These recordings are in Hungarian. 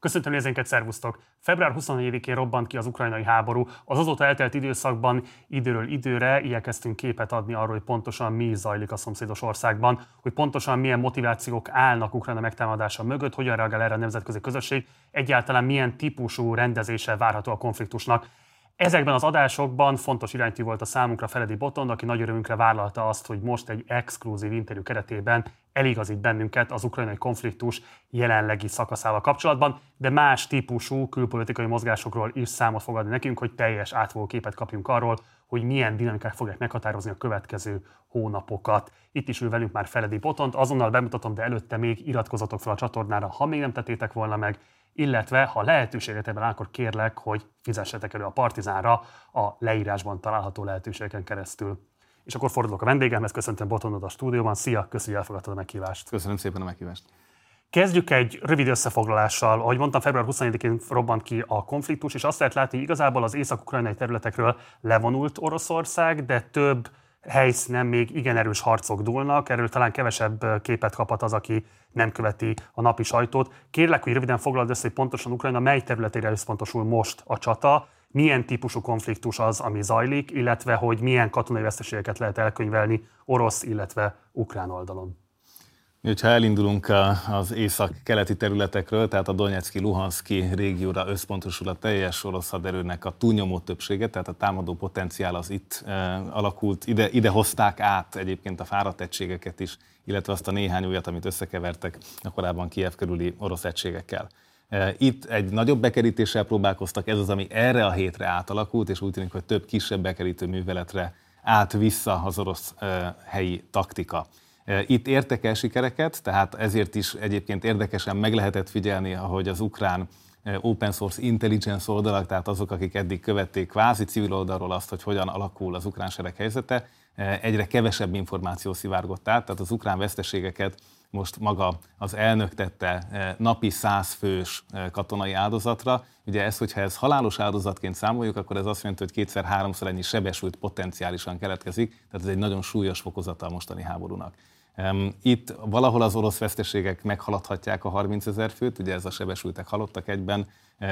Köszöntöm nézőinket, szervusztok! Február 24-én robbant ki az ukrajnai háború. Az azóta eltelt időszakban időről időre igyekeztünk képet adni arról, hogy pontosan mi zajlik a szomszédos országban, hogy pontosan milyen motivációk állnak Ukrajna megtámadása mögött, hogyan reagál erre a nemzetközi közösség, egyáltalán milyen típusú rendezése várható a konfliktusnak. Ezekben az adásokban fontos iránytű volt a számunkra Feledi Botond, aki nagy örömünkre vállalta azt, hogy most egy exkluzív interjú keretében eligazít bennünket az ukrajnai konfliktus jelenlegi szakaszával kapcsolatban, de más típusú külpolitikai mozgásokról is számot fog adni nekünk, hogy teljes átfogó képet kapjunk arról, hogy milyen dinamikák fogják meghatározni a következő hónapokat. Itt is ül velünk már Feledi Botont, azonnal bemutatom, de előtte még iratkozatok fel a csatornára, ha még nem tettétek volna meg, illetve ha lehetőséget ebben akkor kérlek, hogy fizessetek elő a Partizánra a leírásban található lehetőségeken keresztül. És akkor fordulok a vendégemhez, köszöntöm Botonod a stúdióban. Szia, köszönjük, hogy elfogadtad a meghívást. Köszönöm szépen a meghívást. Kezdjük egy rövid összefoglalással. Ahogy mondtam, február 24-én robbant ki a konfliktus, és azt lehet látni, hogy igazából az észak-ukrajnai területekről levonult Oroszország, de több helyszínen még igen erős harcok dúlnak, erről talán kevesebb képet kaphat az, aki nem követi a napi sajtót. Kérlek, hogy röviden foglald össze, hogy pontosan Ukrajna mely területére összpontosul most a csata, milyen típusú konfliktus az, ami zajlik, illetve hogy milyen katonai veszteségeket lehet elkönyvelni orosz, illetve ukrán oldalon. Ha elindulunk az észak-keleti területekről, tehát a Donetszki, Luhanszki régióra összpontosul a teljes orosz haderőnek a túlnyomó többsége, tehát a támadó potenciál az itt alakult, ide, ide hozták át egyébként a fáradt egységeket is, illetve azt a néhány újat, amit összekevertek a korábban Kiev körüli orosz egységekkel. Itt egy nagyobb bekerítéssel próbálkoztak, ez az, ami erre a hétre átalakult, és úgy tűnik, hogy több kisebb bekerítő műveletre állt vissza az orosz helyi taktika. Itt értek el sikereket, tehát ezért is egyébként érdekesen meg lehetett figyelni, ahogy az ukrán open source intelligence oldalak, tehát azok, akik eddig követték kvázi civil oldalról azt, hogy hogyan alakul az ukrán sereg helyzete, egyre kevesebb információ szivárgott át, tehát az ukrán veszteségeket most maga az elnök tette napi száz fős katonai áldozatra. Ugye ez, hogyha ez halálos áldozatként számoljuk, akkor ez azt jelenti, hogy kétszer-háromszor ennyi sebesült potenciálisan keletkezik, tehát ez egy nagyon súlyos fokozata a mostani háborúnak. Itt valahol az orosz veszteségek meghaladhatják a 30 ezer főt, ugye ez a sebesültek halottak egyben,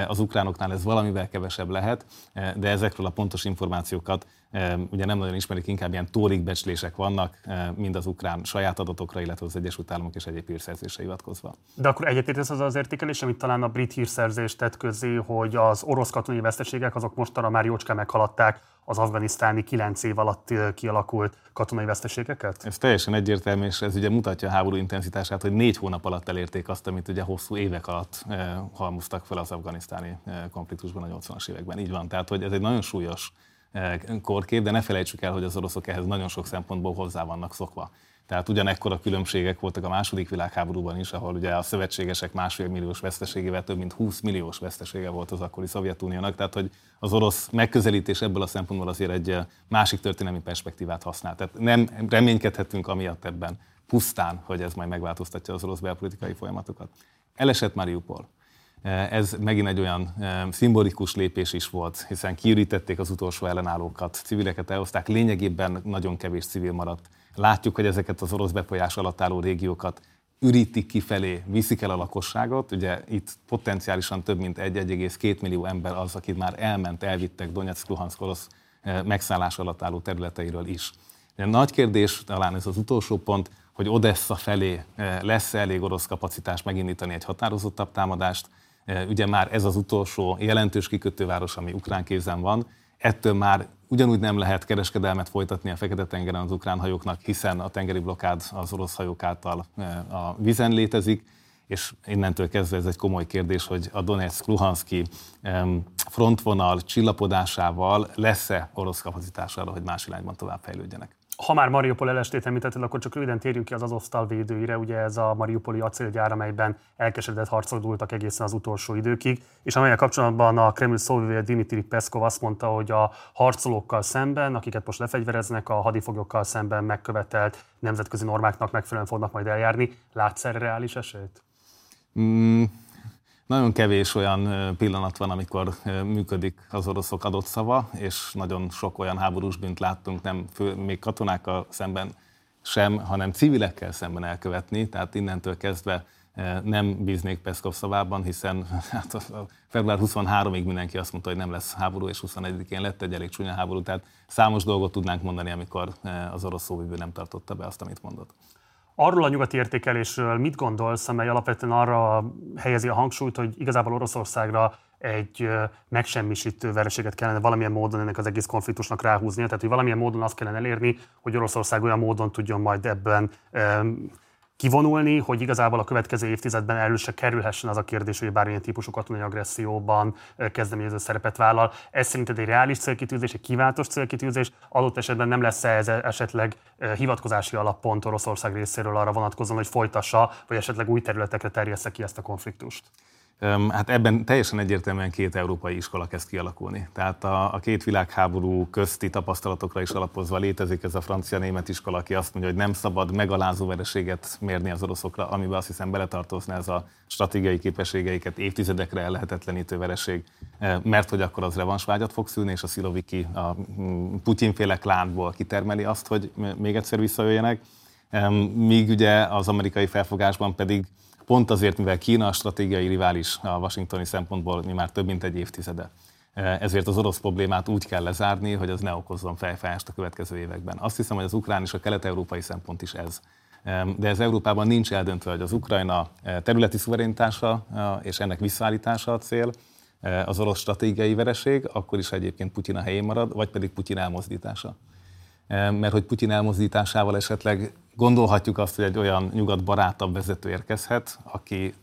az ukránoknál ez valamivel kevesebb lehet, e, de ezekről a pontos információkat e, ugye nem nagyon ismerik, inkább ilyen tórik becslések vannak, mind az ukrán saját adatokra, illetve az Egyesült Államok és egyéb hírszerzésre hivatkozva. De akkor egyetértesz az az értékelés, amit talán a brit hírszerzés tett közé, hogy az orosz katonai veszteségek azok mostanra már jócskán meghaladták az afganisztáni kilenc év alatt kialakult katonai veszteségeket? Ez teljesen egyértelmű, és ez ugye mutatja a háború intenzitását, hogy négy hónap alatt elérték azt, amit ugye hosszú évek alatt eh, halmoztak fel az afganisztáni eh, konfliktusban a 80-as években. Így van, tehát hogy ez egy nagyon súlyos eh, korkép, de ne felejtsük el, hogy az oroszok ehhez nagyon sok szempontból hozzá vannak szokva. Tehát ugyanekkor különbségek voltak a második világháborúban is, ahol ugye a szövetségesek másfél milliós veszteségével több mint 20 milliós vesztesége volt az akkori Szovjetuniónak. Tehát, hogy az orosz megközelítés ebből a szempontból azért egy eh, másik történelmi perspektívát használ. Tehát nem reménykedhetünk amiatt ebben pusztán, hogy ez majd megváltoztatja az orosz belpolitikai folyamatokat. Elesett Mariupol. Eh, ez megint egy olyan eh, szimbolikus lépés is volt, hiszen kiürítették az utolsó ellenállókat, civileket elhozták, lényegében nagyon kevés civil maradt Látjuk, hogy ezeket az orosz befolyás alatt álló régiókat ürítik kifelé, viszik el a lakosságot. Ugye itt potenciálisan több mint 1,2 millió ember az, aki már elment, elvittek Donetsk, Luhansk orosz eh, megszállás alatt álló területeiről is. De nagy kérdés, talán ez az utolsó pont, hogy Odessa felé lesz elég orosz kapacitás megindítani egy határozottabb támadást. Eh, ugye már ez az utolsó jelentős kikötőváros, ami ukrán kézen van, ettől már ugyanúgy nem lehet kereskedelmet folytatni a Fekete-tengeren az ukrán hajóknak, hiszen a tengeri blokkád az orosz hajók által eh, a vizen létezik, és innentől kezdve ez egy komoly kérdés, hogy a Donetsk-Luhanszki frontvonal csillapodásával lesz-e orosz kapacitás arra, hogy más irányban tovább fejlődjenek. Ha már Mariupol elestét említetted, akkor csak röviden térjünk ki az Azovstal védőire. Ugye ez a Mariupoli acélgyár, amelyben elkeseredett harcok dúltak egészen az utolsó időkig, és amelyek kapcsolatban a Kreml szóvivője Dimitri Peszkov azt mondta, hogy a harcolókkal szemben, akiket most lefegyvereznek, a hadifoglyokkal szemben megkövetelt nemzetközi normáknak megfelelően fognak majd eljárni. Látsz erre reális esélyt? Mm, nagyon kevés olyan pillanat van, amikor működik az oroszok adott szava, és nagyon sok olyan háborús bűnt láttunk, nem fő, még katonákkal szemben sem, hanem civilekkel szemben elkövetni, tehát innentől kezdve nem bíznék Peszkov szavában, hiszen hát a február 23-ig mindenki azt mondta, hogy nem lesz háború, és 21-én lett egy elég csúnya háború, tehát számos dolgot tudnánk mondani, amikor az orosz szóvivő nem tartotta be azt, amit mondott. Arról a nyugati értékelésről mit gondolsz, amely alapvetően arra helyezi a hangsúlyt, hogy igazából Oroszországra egy megsemmisítő vereséget kellene valamilyen módon ennek az egész konfliktusnak ráhúznia, tehát hogy valamilyen módon azt kellene elérni, hogy Oroszország olyan módon tudjon majd ebben kivonulni, hogy igazából a következő évtizedben elő se kerülhessen az a kérdés, hogy bármilyen típusú katonai agresszióban kezdeményező szerepet vállal. Ez szerinted egy reális célkitűzés, egy kiváltos célkitűzés, adott esetben nem lesz-e ez esetleg hivatkozási alappont Oroszország részéről arra vonatkozóan, hogy folytassa, vagy esetleg új területekre terjessze ki ezt a konfliktust? Hát ebben teljesen egyértelműen két európai iskola kezd kialakulni. Tehát a, a két világháború közti tapasztalatokra is alapozva létezik ez a francia-német iskola, aki azt mondja, hogy nem szabad megalázó vereséget mérni az oroszokra, amiben azt hiszem beletartozna ez a stratégiai képességeiket évtizedekre ellehetetlenítő vereség, mert hogy akkor az revansvágyat fog szülni, és a Sziloviki a mm, Putyinféle klánból kitermeli azt, hogy még egyszer visszajöjjenek. Míg ugye az amerikai felfogásban pedig Pont azért, mivel Kína a stratégiai rivális a washingtoni szempontból mi már több mint egy évtizede. Ezért az orosz problémát úgy kell lezárni, hogy az ne okozzon fejfájást a következő években. Azt hiszem, hogy az ukrán és a kelet-európai szempont is ez. De ez Európában nincs eldöntve, hogy az Ukrajna területi szuverenitása és ennek visszaállítása a cél, az orosz stratégiai vereség, akkor is egyébként Putyin a helyén marad, vagy pedig Putyin elmozdítása. Mert hogy Putyin elmozdításával esetleg Gondolhatjuk azt, hogy egy olyan nyugatbarátabb vezető érkezhet, aki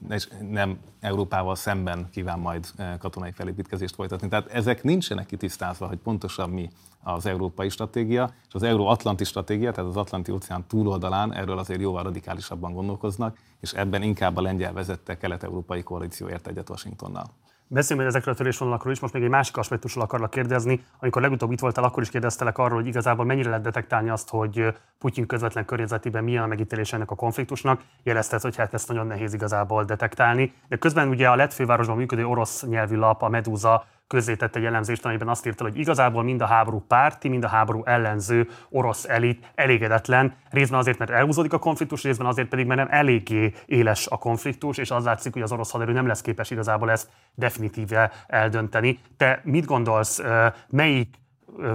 nem Európával szemben kíván majd eh, katonai felépítkezést folytatni. Tehát ezek nincsenek kitisztázva, hogy pontosan mi az európai stratégia, és az euróatlanti stratégia, tehát az Atlanti óceán túloldalán erről azért jóval radikálisabban gondolkoznak, és ebben inkább a lengyel vezette kelet-európai koalíció ért egyet Washingtonnal. Beszéljünk ezekről a törésvonalakról is, most még egy másik aspektusról akarlak kérdezni. Amikor legutóbb itt voltál, akkor is kérdeztelek arról, hogy igazából mennyire lehet detektálni azt, hogy Putyin közvetlen környezetében milyen a megítélés ennek a konfliktusnak. Jelezted, hogy hát ezt nagyon nehéz igazából detektálni. De közben ugye a lett fővárosban működő orosz nyelvű lap, a Medusa közzétett egy elemzést, amiben azt írta, hogy igazából mind a háború párti, mind a háború ellenző orosz elit elégedetlen, részben azért, mert elhúzódik a konfliktus, részben azért pedig, mert nem eléggé éles a konfliktus, és az látszik, hogy az orosz haderő nem lesz képes igazából ezt definitíve eldönteni. Te mit gondolsz, melyik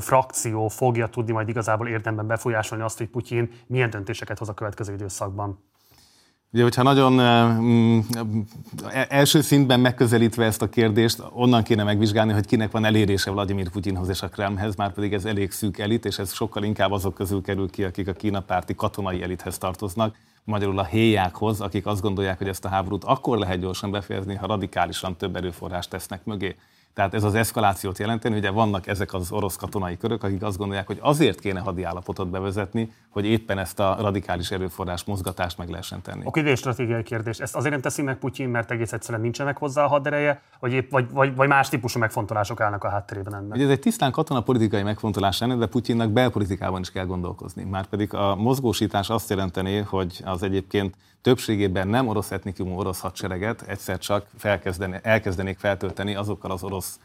frakció fogja tudni majd igazából érdemben befolyásolni azt, hogy Putyin milyen döntéseket hoz a következő időszakban? Ugye, hogyha nagyon mm, első szintben megközelítve ezt a kérdést, onnan kéne megvizsgálni, hogy kinek van elérése Vladimir Putyinhoz és a Kremlhez, már pedig ez elég szűk elit, és ez sokkal inkább azok közül kerül ki, akik a kínapárti katonai elithez tartoznak, magyarul a héjákhoz, akik azt gondolják, hogy ezt a háborút akkor lehet gyorsan befejezni, ha radikálisan több erőforrást tesznek mögé. Tehát ez az eszkalációt jelenteni, ugye vannak ezek az orosz katonai körök, akik azt gondolják, hogy azért kéne hadiállapotot bevezetni, hogy éppen ezt a radikális erőforrás mozgatást meg lehessen tenni. Oké, de stratégiai kérdés. Ezt azért nem teszi meg Putyin, mert egész egyszerűen nincsenek hozzá a hadereje, vagy, épp, vagy, vagy, vagy más típusú megfontolások állnak a hátterében ennek? Ugye ez egy tisztán politikai megfontolás lenne, de Putyinnak belpolitikában is kell gondolkozni. Márpedig a mozgósítás azt jelenteni, hogy az egyébként többségében nem orosz etnikumú orosz hadsereget egyszer csak elkezdenék feltölteni azokkal az orosz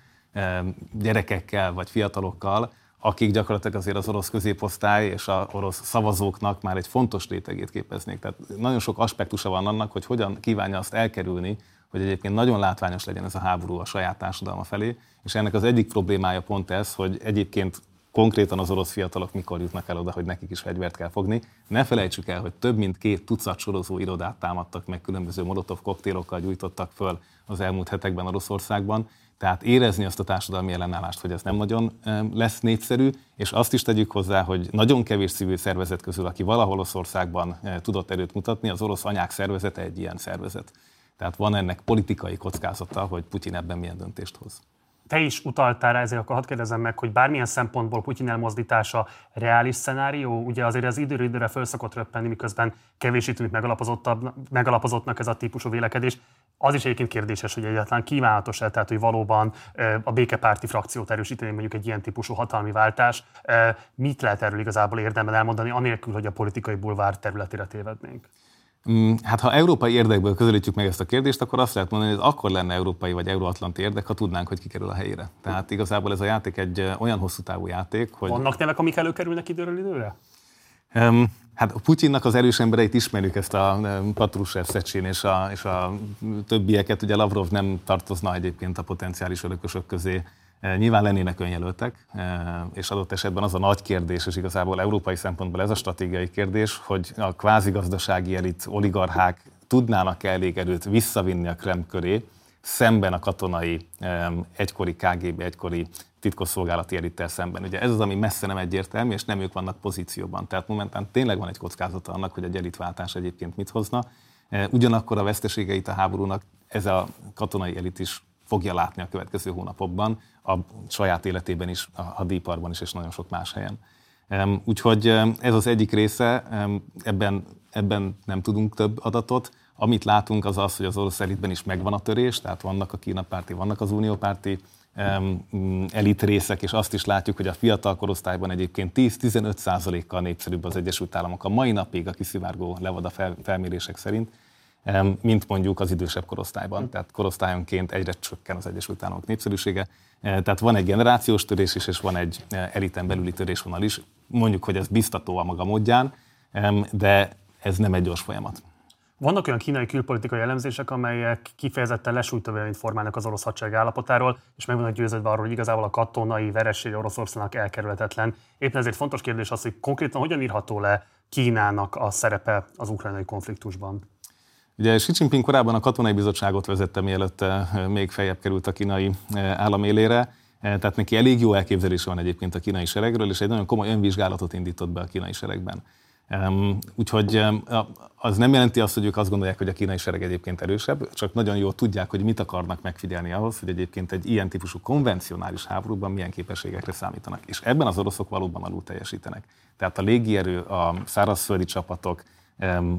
gyerekekkel vagy fiatalokkal, akik gyakorlatilag azért az orosz középosztály és az orosz szavazóknak már egy fontos rétegét képeznék. Tehát nagyon sok aspektusa van annak, hogy hogyan kívánja azt elkerülni, hogy egyébként nagyon látványos legyen ez a háború a saját társadalma felé, és ennek az egyik problémája pont ez, hogy egyébként konkrétan az orosz fiatalok mikor jutnak el oda, hogy nekik is fegyvert kell fogni. Ne felejtsük el, hogy több mint két tucat sorozó irodát támadtak meg, különböző molotov koktélokkal gyújtottak föl az elmúlt hetekben Oroszországban. Tehát érezni azt a társadalmi ellenállást, hogy ez nem nagyon lesz népszerű, és azt is tegyük hozzá, hogy nagyon kevés civil szervezet közül, aki valahol Oroszországban tudott erőt mutatni, az orosz anyák szervezete egy ilyen szervezet. Tehát van ennek politikai kockázata, hogy Putyin ebben milyen döntést hoz te is utaltál rá, ezért akkor hadd kérdezem meg, hogy bármilyen szempontból Putyin elmozdítása reális szenárió, ugye azért az időről időre föl szokott röppenni, miközben kevésé tűnik megalapozottnak ez a típusú vélekedés. Az is egyébként kérdéses, hogy egyáltalán kívánatos-e, tehát hogy valóban a békepárti frakciót erősíteni mondjuk egy ilyen típusú hatalmi váltás. Mit lehet erről igazából érdemben elmondani, anélkül, hogy a politikai bulvár területére tévednénk? Mm, hát ha európai érdekből közelítjük meg ezt a kérdést, akkor azt lehet mondani, hogy ez akkor lenne európai vagy euróatlanti érdek, ha tudnánk, hogy kikerül a helyére. Tehát igazából ez a játék egy olyan hosszú távú játék, hogy... Vannak nevek, amik előkerülnek időről időre? Hát a Putyinnak az erős embereit ismerjük, ezt a Patrushev, Szecsin és a, és a többieket. Ugye Lavrov nem tartozna egyébként a potenciális örökösök közé. E, nyilván lennének önjelöltek, e, és adott esetben az a nagy kérdés, és igazából európai szempontból ez a stratégiai kérdés, hogy a kvázi gazdasági elit, oligarchák tudnának elég erőt visszavinni a Krem köré, szemben a katonai, egykori KGB, egykori titkosszolgálati elittel szemben. Ugye ez az, ami messze nem egyértelmű, és nem ők vannak pozícióban. Tehát momentán tényleg van egy kockázata annak, hogy egy elitváltás egyébként mit hozna. E, ugyanakkor a veszteségeit a háborúnak ez a katonai elit is fogja látni a következő hónapokban, a saját életében is, a hadiparban is, és nagyon sok más helyen. Úgyhogy ez az egyik része, ebben, ebben nem tudunk több adatot. Amit látunk az az, hogy az orosz elitben is megvan a törés, tehát vannak a Kína párti, vannak az uniópárti elit részek, és azt is látjuk, hogy a fiatal korosztályban egyébként 10-15 százalékkal népszerűbb az Egyesült Államok a mai napig a kiszivárgó levada felmérések szerint, mint mondjuk az idősebb korosztályban. Tehát korosztályonként egyre csökken az Egyesült Államok népszerűsége. Tehát van egy generációs törés is, és van egy e, eliten belüli törésvonal is. Mondjuk, hogy ez biztató a maga módján, de ez nem egy gyors folyamat. Vannak olyan kínai külpolitikai elemzések, amelyek kifejezetten lesújtó véleményt formálnak az orosz hadsereg állapotáról, és meg vannak győződve arról, hogy igazából a katonai vereség Oroszországnak elkerülhetetlen. Éppen ezért fontos kérdés az, hogy konkrétan hogyan írható le Kínának a szerepe az ukrajnai konfliktusban. Ugye Xi Jinping korábban a katonai bizottságot vezette, mielőtt eh, még feljebb került a kínai eh, állam élére, eh, tehát neki elég jó elképzelése van egyébként a kínai seregről, és egy nagyon komoly önvizsgálatot indított be a kínai seregben. Úgyhogy az nem jelenti azt, hogy ők azt gondolják, hogy a kínai sereg egyébként erősebb, csak nagyon jól tudják, hogy mit akarnak megfigyelni ahhoz, hogy egyébként egy ilyen típusú konvencionális háborúban milyen képességekre számítanak. És ebben az oroszok valóban alul teljesítenek. Tehát a légierő, a szárazföldi csapatok,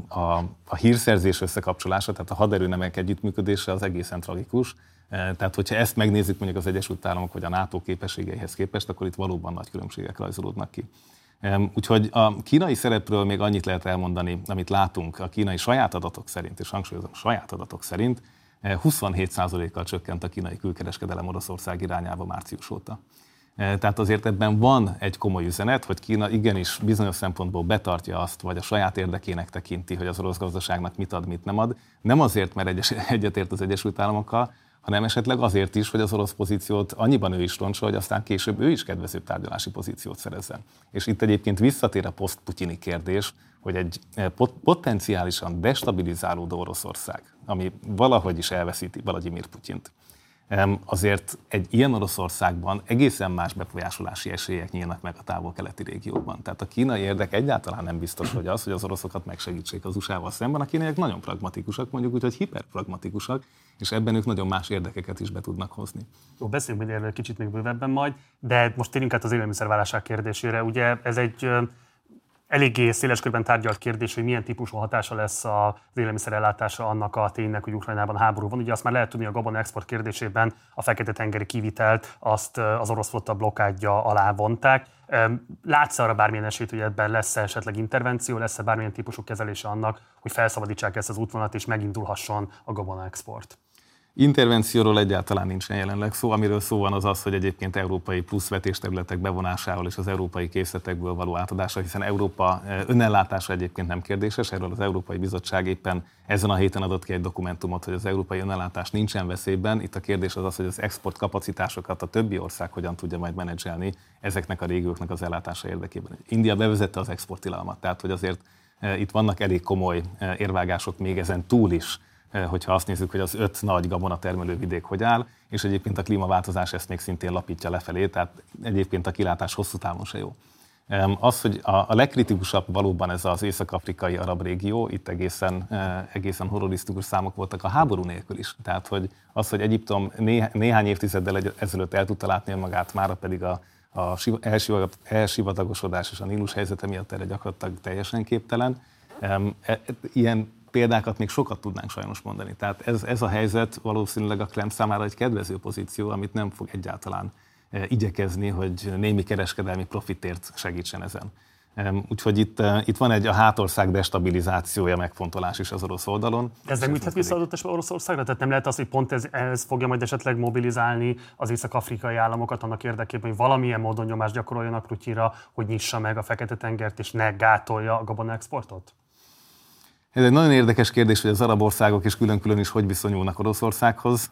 a, a hírszerzés összekapcsolása, tehát a haderőnemek együttműködése az egészen tragikus. E, tehát, hogyha ezt megnézzük mondjuk az Egyesült Államok vagy a NATO képességeihez képest, akkor itt valóban nagy különbségek rajzolódnak ki. Úgyhogy a kínai szerepről még annyit lehet elmondani, amit látunk a kínai saját adatok szerint, és hangsúlyozom, saját adatok szerint, 27%-kal e, csökkent a kínai külkereskedelem Oroszország irányába március óta. Eh, tehát azért ebben van egy komoly üzenet, hogy Kína igenis bizonyos szempontból betartja azt, vagy a saját érdekének tekinti, hogy az orosz gazdaságnak mit ad, mit nem ad. Nem azért, mert egyes, egyetért az Egyesült Államokkal, hanem esetleg azért is, hogy az orosz pozíciót annyiban ő is roncsa, hogy aztán később ő is kedvezőbb tárgyalási pozíciót szerezzen. És itt egyébként visszatér a poszt-putyini kérdés, hogy egy eh, potenciálisan destabilizálódó Oroszország, ami valahogy is elveszíti Vladimir Putyint, azért egy ilyen Oroszországban egészen más befolyásolási esélyek nyílnak meg a távol-keleti régióban. Tehát a kínai érdek egyáltalán nem biztos, hogy az, hogy az oroszokat megsegítsék az USA-val szemben. A kínaiak nagyon pragmatikusak, mondjuk úgy, hogy hiperpragmatikusak, és ebben ők nagyon más érdekeket is be tudnak hozni. Jó, beszéljünk még kicsit még bővebben majd, de most térjünk át az élelmiszerválság kérdésére. Ugye ez egy eléggé széles körben tárgyalt kérdés, hogy milyen típusú hatása lesz az élelmiszerellátásra annak a ténynek, hogy Ukrajnában háború van. Ugye azt már lehet tudni a gabon export kérdésében a Fekete-tengeri kivitelt, azt az orosz flotta blokkádja alá vonták. Látsz arra bármilyen esélyt, hogy ebben lesz esetleg intervenció, lesz-e bármilyen típusú kezelése annak, hogy felszabadítsák ezt az útvonalat és megindulhasson a gabon export? Intervencióról egyáltalán nincsen jelenleg szó. Amiről szó van az az, hogy egyébként európai plusz vetésterületek bevonásával és az európai készletekből való átadása, hiszen Európa eh, önellátása egyébként nem kérdéses. Erről az Európai Bizottság éppen ezen a héten adott ki egy dokumentumot, hogy az európai önellátás nincsen veszélyben. Itt a kérdés az az, hogy az export kapacitásokat a többi ország hogyan tudja majd menedzselni ezeknek a régióknak az ellátása érdekében. India bevezette az exportilalmat, tehát hogy azért eh, itt vannak elég komoly eh, érvágások még ezen túl is hogyha azt nézzük, hogy az öt nagy gabona termelő vidék hogy áll, és egyébként a klímaváltozás ezt még szintén lapítja lefelé, tehát egyébként a kilátás hosszú távon se jó. Az, hogy a, legkritikusabb valóban ez az észak-afrikai arab régió, itt egészen, eh, egészen horrorisztikus számok voltak a háború nélkül is. Tehát, hogy az, hogy Egyiptom né, néhány évtizeddel ezelőtt el tudta látni magát, már pedig a, a elsivatagosodás és a Nílus helyzete miatt erre gyakorlatilag teljesen képtelen. E, ilyen példákat még sokat tudnánk sajnos mondani. Tehát ez, ez a helyzet valószínűleg a Klem számára egy kedvező pozíció, amit nem fog egyáltalán e, igyekezni, hogy némi kereskedelmi profitért segítsen ezen. Úgyhogy itt, itt van egy a hátország destabilizációja megfontolás is az orosz oldalon. Ez nem üthet vissza adott esetben Oroszországra? Tehát nem lehet az, hogy pont ez, ez fogja majd esetleg mobilizálni az észak-afrikai államokat annak érdekében, hogy valamilyen módon nyomást gyakoroljanak Putyinra, hogy nyissa meg a Fekete-tengert és ne gátolja a gabona exportot? Ez egy nagyon érdekes kérdés, hogy az arab országok is külön-külön is hogy viszonyulnak Oroszországhoz.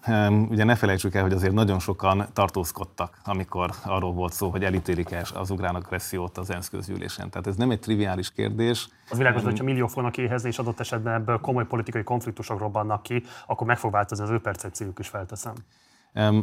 Ugye ne felejtsük el, hogy azért nagyon sokan tartózkodtak, amikor arról volt szó, hogy elítélik el az ukrán agressziót az ENSZ közgyűlésen. Tehát ez nem egy triviális kérdés. Az világos, hogyha millió fognak éhezni, és adott esetben ebből komoly politikai konfliktusok robbannak ki, akkor meg fog változni az ő percepciójuk is felteszem.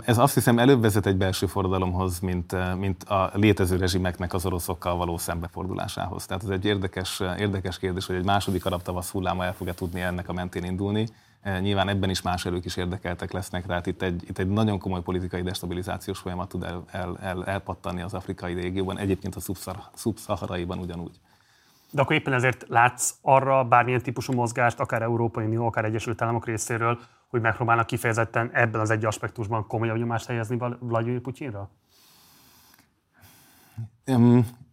Ez azt hiszem előbb vezet egy belső forradalomhoz, mint, eh, mint a létező rezsimeknek az oroszokkal való szembefordulásához. Tehát ez egy érdekes, eh, érdekes kérdés, hogy egy második arab tavasz hulláma el fogja tudni ennek a mentén indulni. Eh, nyilván ebben is más erők is érdekeltek lesznek, tehát itt egy, itt egy nagyon komoly politikai destabilizációs folyamat tud el, el, el, elpattanni az afrikai régióban, egyébként a szubszaharaiban ugyanúgy. De akkor éppen ezért látsz arra bármilyen típusú mozgást, akár Európai Unió, akár Egyesült Államok részéről, hogy megpróbálnak kifejezetten ebben az egy aspektusban komolyabb nyomást helyezni Vladimir Putyinra?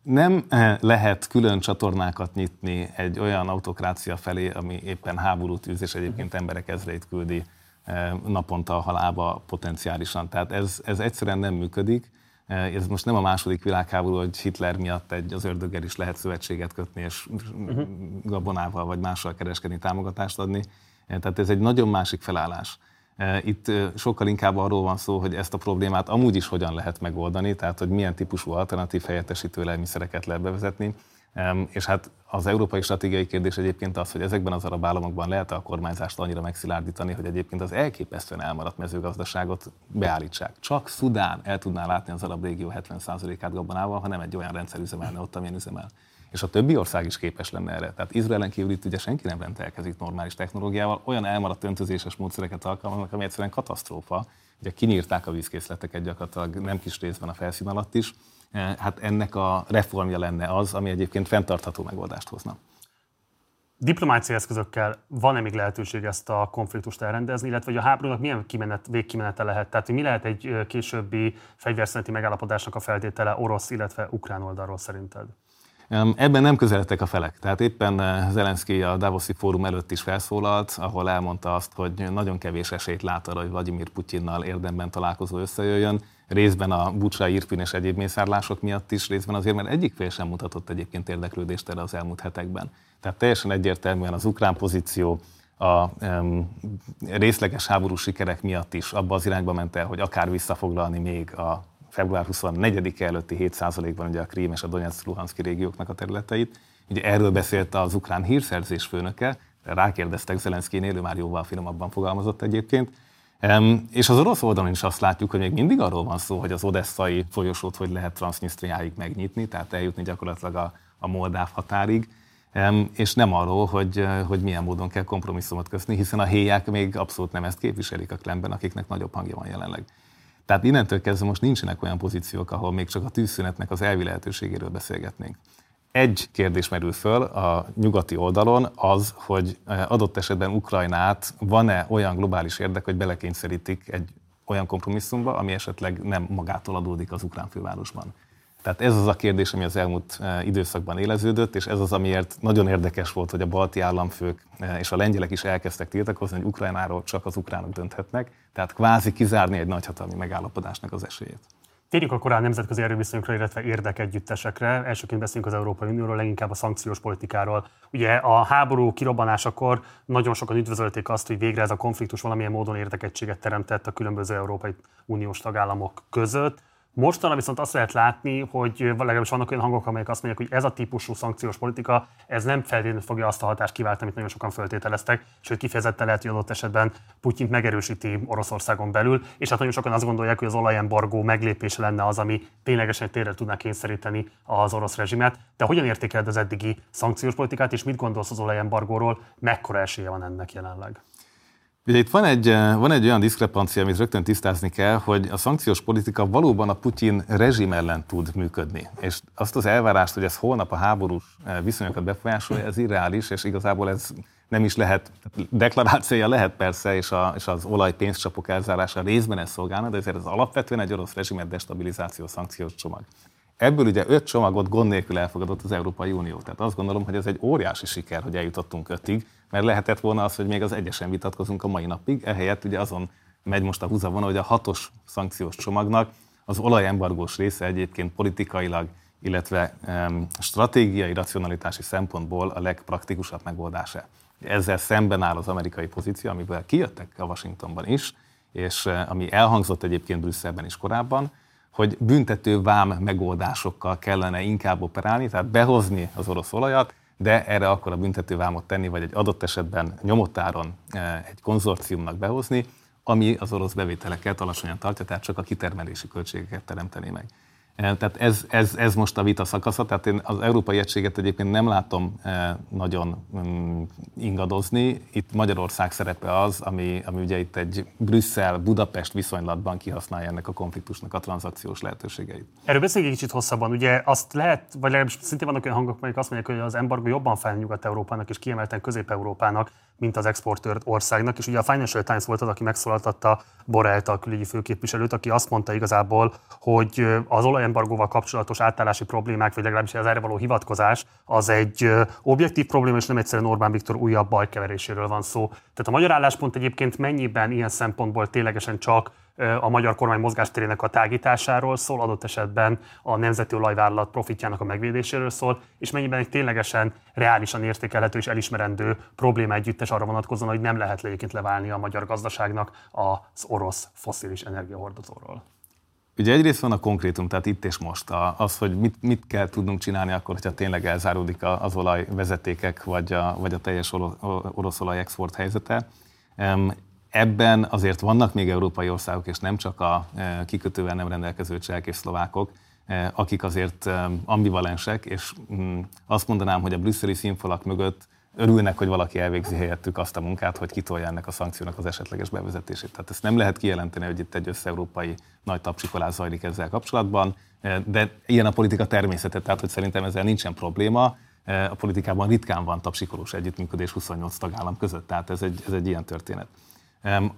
Nem eh, lehet külön csatornákat nyitni egy olyan autokrácia felé, ami éppen háborút űz, és egyébként emberek ezreit küldi eh, naponta a halába potenciálisan. Tehát ez, ez egyszerűen nem működik. Eh, ez most nem a második világháború, hogy Hitler miatt egy, az ördöggel is lehet szövetséget kötni, és uh-huh. gabonával vagy mással kereskedni, támogatást adni. Tehát ez egy nagyon másik felállás. E, itt e, sokkal inkább arról van szó, hogy ezt a problémát amúgy is hogyan lehet megoldani, tehát hogy milyen típusú alternatív helyettesítő lehetőségeket lehet bevezetni. És hát az európai stratégiai kérdés egyébként az, hogy ezekben az arab államokban lehet a kormányzást annyira megszilárdítani, hogy egyébként az elképesztően elmaradt mezőgazdaságot beállítsák. Csak Szudán el tudná látni az arab régió 70%-át gabonával, ha nem egy olyan rendszer üzemelne ott, amilyen üzemel és a többi ország is képes lenne erre. Tehát Izraelen kívül itt ugye senki nem rendelkezik normális technológiával, olyan elmaradt öntözéses módszereket alkalmaznak, ami egyszerűen katasztrófa. Ugye kinyírták a vízkészleteket gyakorlatilag nem kis részben a felszín alatt is. Eh, hát ennek a reformja lenne az, ami egyébként fenntartható megoldást hozna. Diplomáciai eszközökkel van-e még lehetőség ezt a konfliktust elrendezni, illetve hogy a háborúnak milyen kimenet, végkimenete lehet? Tehát mi lehet egy későbbi fegyverszüneti megállapodásnak a feltétele orosz, illetve ukrán oldalról szerinted? Ebben nem közeledtek a felek. Tehát éppen eh, Zelenszky a Davoszi fórum előtt is felszólalt, ahol elmondta azt, hogy nagyon kevés esélyt lát arra, hogy Vladimir Putyinnal érdemben találkozó összejöjjön. Részben a Bucsa, Irpin és egyéb mészárlások miatt is, részben azért, mert egyik fél sem mutatott egyébként érdeklődést erre az elmúlt hetekben. Tehát teljesen egyértelműen az ukrán pozíció a um, részleges háborús sikerek miatt is abba az irányba ment el, hogy akár visszafoglalni még a február 24 előtti 7%-ban ugye a Krím és a Donetsk-Luhanszki régióknak a területeit. Ugye erről beszélt az ukrán hírszerzés főnöke, rákérdeztek Zelenszkinél, ő már jóval finomabban fogalmazott egyébként. És az orosz oldalon is azt látjuk, hogy még mindig arról van szó, hogy az odesszai folyosót hogy lehet Transnistriáig megnyitni, tehát eljutni gyakorlatilag a, a Moldáv határig, és nem arról, hogy, hogy milyen módon kell kompromisszumot kötni, hiszen a héják még abszolút nem ezt képviselik a klemben, akiknek nagyobb hangja van jelenleg. Tehát innentől kezdve most nincsenek olyan pozíciók, ahol még csak a tűzszünetnek az elvi lehetőségéről beszélgetnénk. Egy kérdés merül föl a nyugati oldalon, az, hogy eh, adott esetben Ukrajnát van-e olyan globális érdek, hogy belekényszerítik egy olyan kompromisszumba, ami esetleg nem magától adódik az ukrán fővárosban. Tehát ez az a kérdés, ami az elmúlt eh, időszakban éleződött, és ez az, amiért nagyon érdekes volt, hogy a balti államfők eh, és a lengyelek is elkezdtek tiltakozni, hogy Ukrajnáról csak az ukránok dönthetnek, tehát kvázi kizárni egy nagyhatalmi megállapodásnak az esélyét. Térjünk akkor a nemzetközi erőviszonyokra, illetve érdekegyüttesekre. Elsőként beszélünk az Európai Unióról, leginkább a szankciós politikáról. Ugye a háború kirobbanásakor nagyon sokan üdvözölték azt, hogy végre ez a konfliktus valamilyen módon érdekegységet teremtett a különböző Európai Uniós tagállamok között. Mostanra viszont azt lehet látni, hogy legalábbis vannak olyan hangok, amelyek azt mondják, hogy ez a típusú szankciós politika, ez nem feltétlenül fogja azt a hatást kiváltani, amit nagyon sokan föltételeztek, sőt kifejezetten lehet, hogy adott esetben Putyint megerősíti Oroszországon belül, és hát nagyon sokan azt gondolják, hogy az olajembargó meglépése lenne az, ami ténylegesen térre tudná kényszeríteni az orosz rezsimet. De hogyan értékeled az eddigi szankciós politikát, és mit gondolsz az olajembargóról, mekkora esélye van ennek jelenleg? Ugye itt van egy, eh, van egy olyan diszkrepancia, amit rögtön tisztázni kell, hogy a szankciós politika valóban a Putyin rezsim ellen tud működni. És azt az elvárást, hogy ez holnap a háborús eh, viszonyokat befolyásolja, ez irreális, és igazából ez nem is lehet, deklarációja lehet persze, és, a, és az olaj pénzcsapok elzárása részben ez szolgálna, de ezért ez alapvetően egy orosz rezsimet destabilizáció szankciós csomag. Ebből ugye öt csomagot gond nélkül elfogadott az Európai Unió. Tehát azt gondolom, hogy ez egy óriási siker, hogy eljutottunk ötig, mert lehetett volna az, hogy még az egyesen vitatkozunk a mai napig, ehelyett ugye azon megy most a húzavona, hogy a hatos szankciós csomagnak az olajembargós része egyébként politikailag, illetve stratégiai, racionalitási szempontból a legpraktikusabb megoldása. Ezzel szemben áll az amerikai pozíció, amiből kijöttek a Washingtonban is, és ami elhangzott egyébként Brüsszelben is korábban, hogy büntető vám megoldásokkal kellene inkább operálni, tehát behozni az orosz olajat, de erre akkor a büntető vámot tenni, vagy egy adott esetben nyomottáron egy konzorciumnak behozni, ami az orosz bevételeket alacsonyan tartja, tehát csak a kitermelési költségeket teremteni meg. Eh, tehát ez, ez, ez most a vita szakasza, tehát én az európai egységet egyébként nem látom eh, nagyon mm, ingadozni. Itt Magyarország szerepe az, ami, ami ugye itt egy Brüsszel-Budapest viszonylatban kihasználja ennek a konfliktusnak a tranzakciós lehetőségeit. Erről beszéljünk egy kicsit hosszabban. Ugye azt lehet, vagy legalábbis szintén vannak olyan hangok, amelyek azt mondják, hogy az embargo jobban fel Nyugat-Európának és kiemelten Közép-Európának, mint az exportőr országnak. És ugye a Financial Times volt az, aki megszólaltatta Borrellt, a külügyi főképviselőt, aki azt mondta igazából, hogy az olajembargóval kapcsolatos átállási problémák, vagy legalábbis az erre való hivatkozás, az egy objektív probléma, és nem egyszerűen Orbán Viktor újabb bajkeveréséről van szó. Tehát a magyar álláspont egyébként mennyiben ilyen szempontból ténylegesen csak a magyar kormány mozgástérének a tágításáról szól, adott esetben a nemzeti olajvállalat profitjának a megvédéséről szól, és mennyiben egy ténylegesen reálisan értékelhető és elismerendő probléma együttes arra vonatkozóan, hogy nem lehet egyébként leválni a magyar gazdaságnak az orosz foszilis energiahordozóról. Ugye egyrészt van a konkrétum, tehát itt és most az, hogy mit, mit kell tudnunk csinálni akkor, hogyha tényleg elzáródik az olajvezetékek, vagy a, vagy a teljes orosz olaj export helyzete. Ebben azért vannak még európai országok, és nem csak a e, kikötővel nem rendelkező csehek és szlovákok, e, akik azért e, ambivalensek, és mm, azt mondanám, hogy a brüsszeli színfalak mögött örülnek, hogy valaki elvégzi helyettük azt a munkát, hogy kitolja ennek a szankciónak az esetleges bevezetését. Tehát ezt nem lehet kijelenteni, hogy itt egy összeurópai nagy tapsikolás zajlik ezzel kapcsolatban, de ilyen a politika természete, tehát hogy szerintem ezzel nincsen probléma. A politikában ritkán van tapsikolós együttműködés 28 tagállam között, tehát ez egy, ez egy ilyen történet.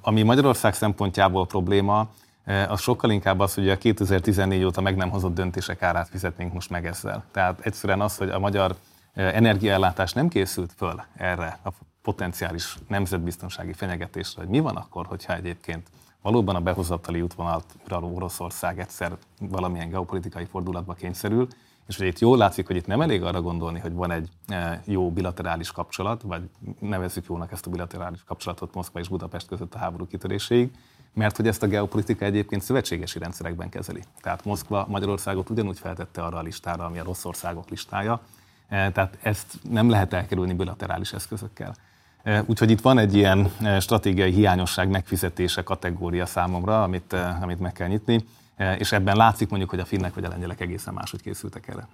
Ami Magyarország szempontjából probléma, e, az sokkal inkább az, hogy a 2014 óta meg nem hozott döntések árát fizetnénk most meg ezzel. Tehát egyszerűen az, hogy a magyar e, energiaellátás nem készült föl erre a potenciális nemzetbiztonsági fenyegetésre, hogy mi van akkor, hogyha egyébként valóban a behozatali útvonalat uraló Oroszország egyszer valamilyen geopolitikai fordulatba kényszerül, és hogy itt jól látszik, hogy itt nem elég arra gondolni, hogy van egy e, jó bilaterális kapcsolat, vagy nevezzük jónak ezt a bilaterális kapcsolatot Moszkva és Budapest között a háború kitöréséig, mert hogy ezt a geopolitika egyébként szövetségesi rendszerekben kezeli. Tehát Moszkva Magyarországot ugyanúgy feltette arra a listára, ami a rossz országok listája, e, tehát ezt nem lehet elkerülni bilaterális eszközökkel. E, úgyhogy itt van egy ilyen stratégiai hiányosság megfizetése kategória számomra, amit, amit meg kell nyitni. E, és ebben látszik mondjuk, hogy a finnek vagy a lengyelek egészen máshogy készültek erre.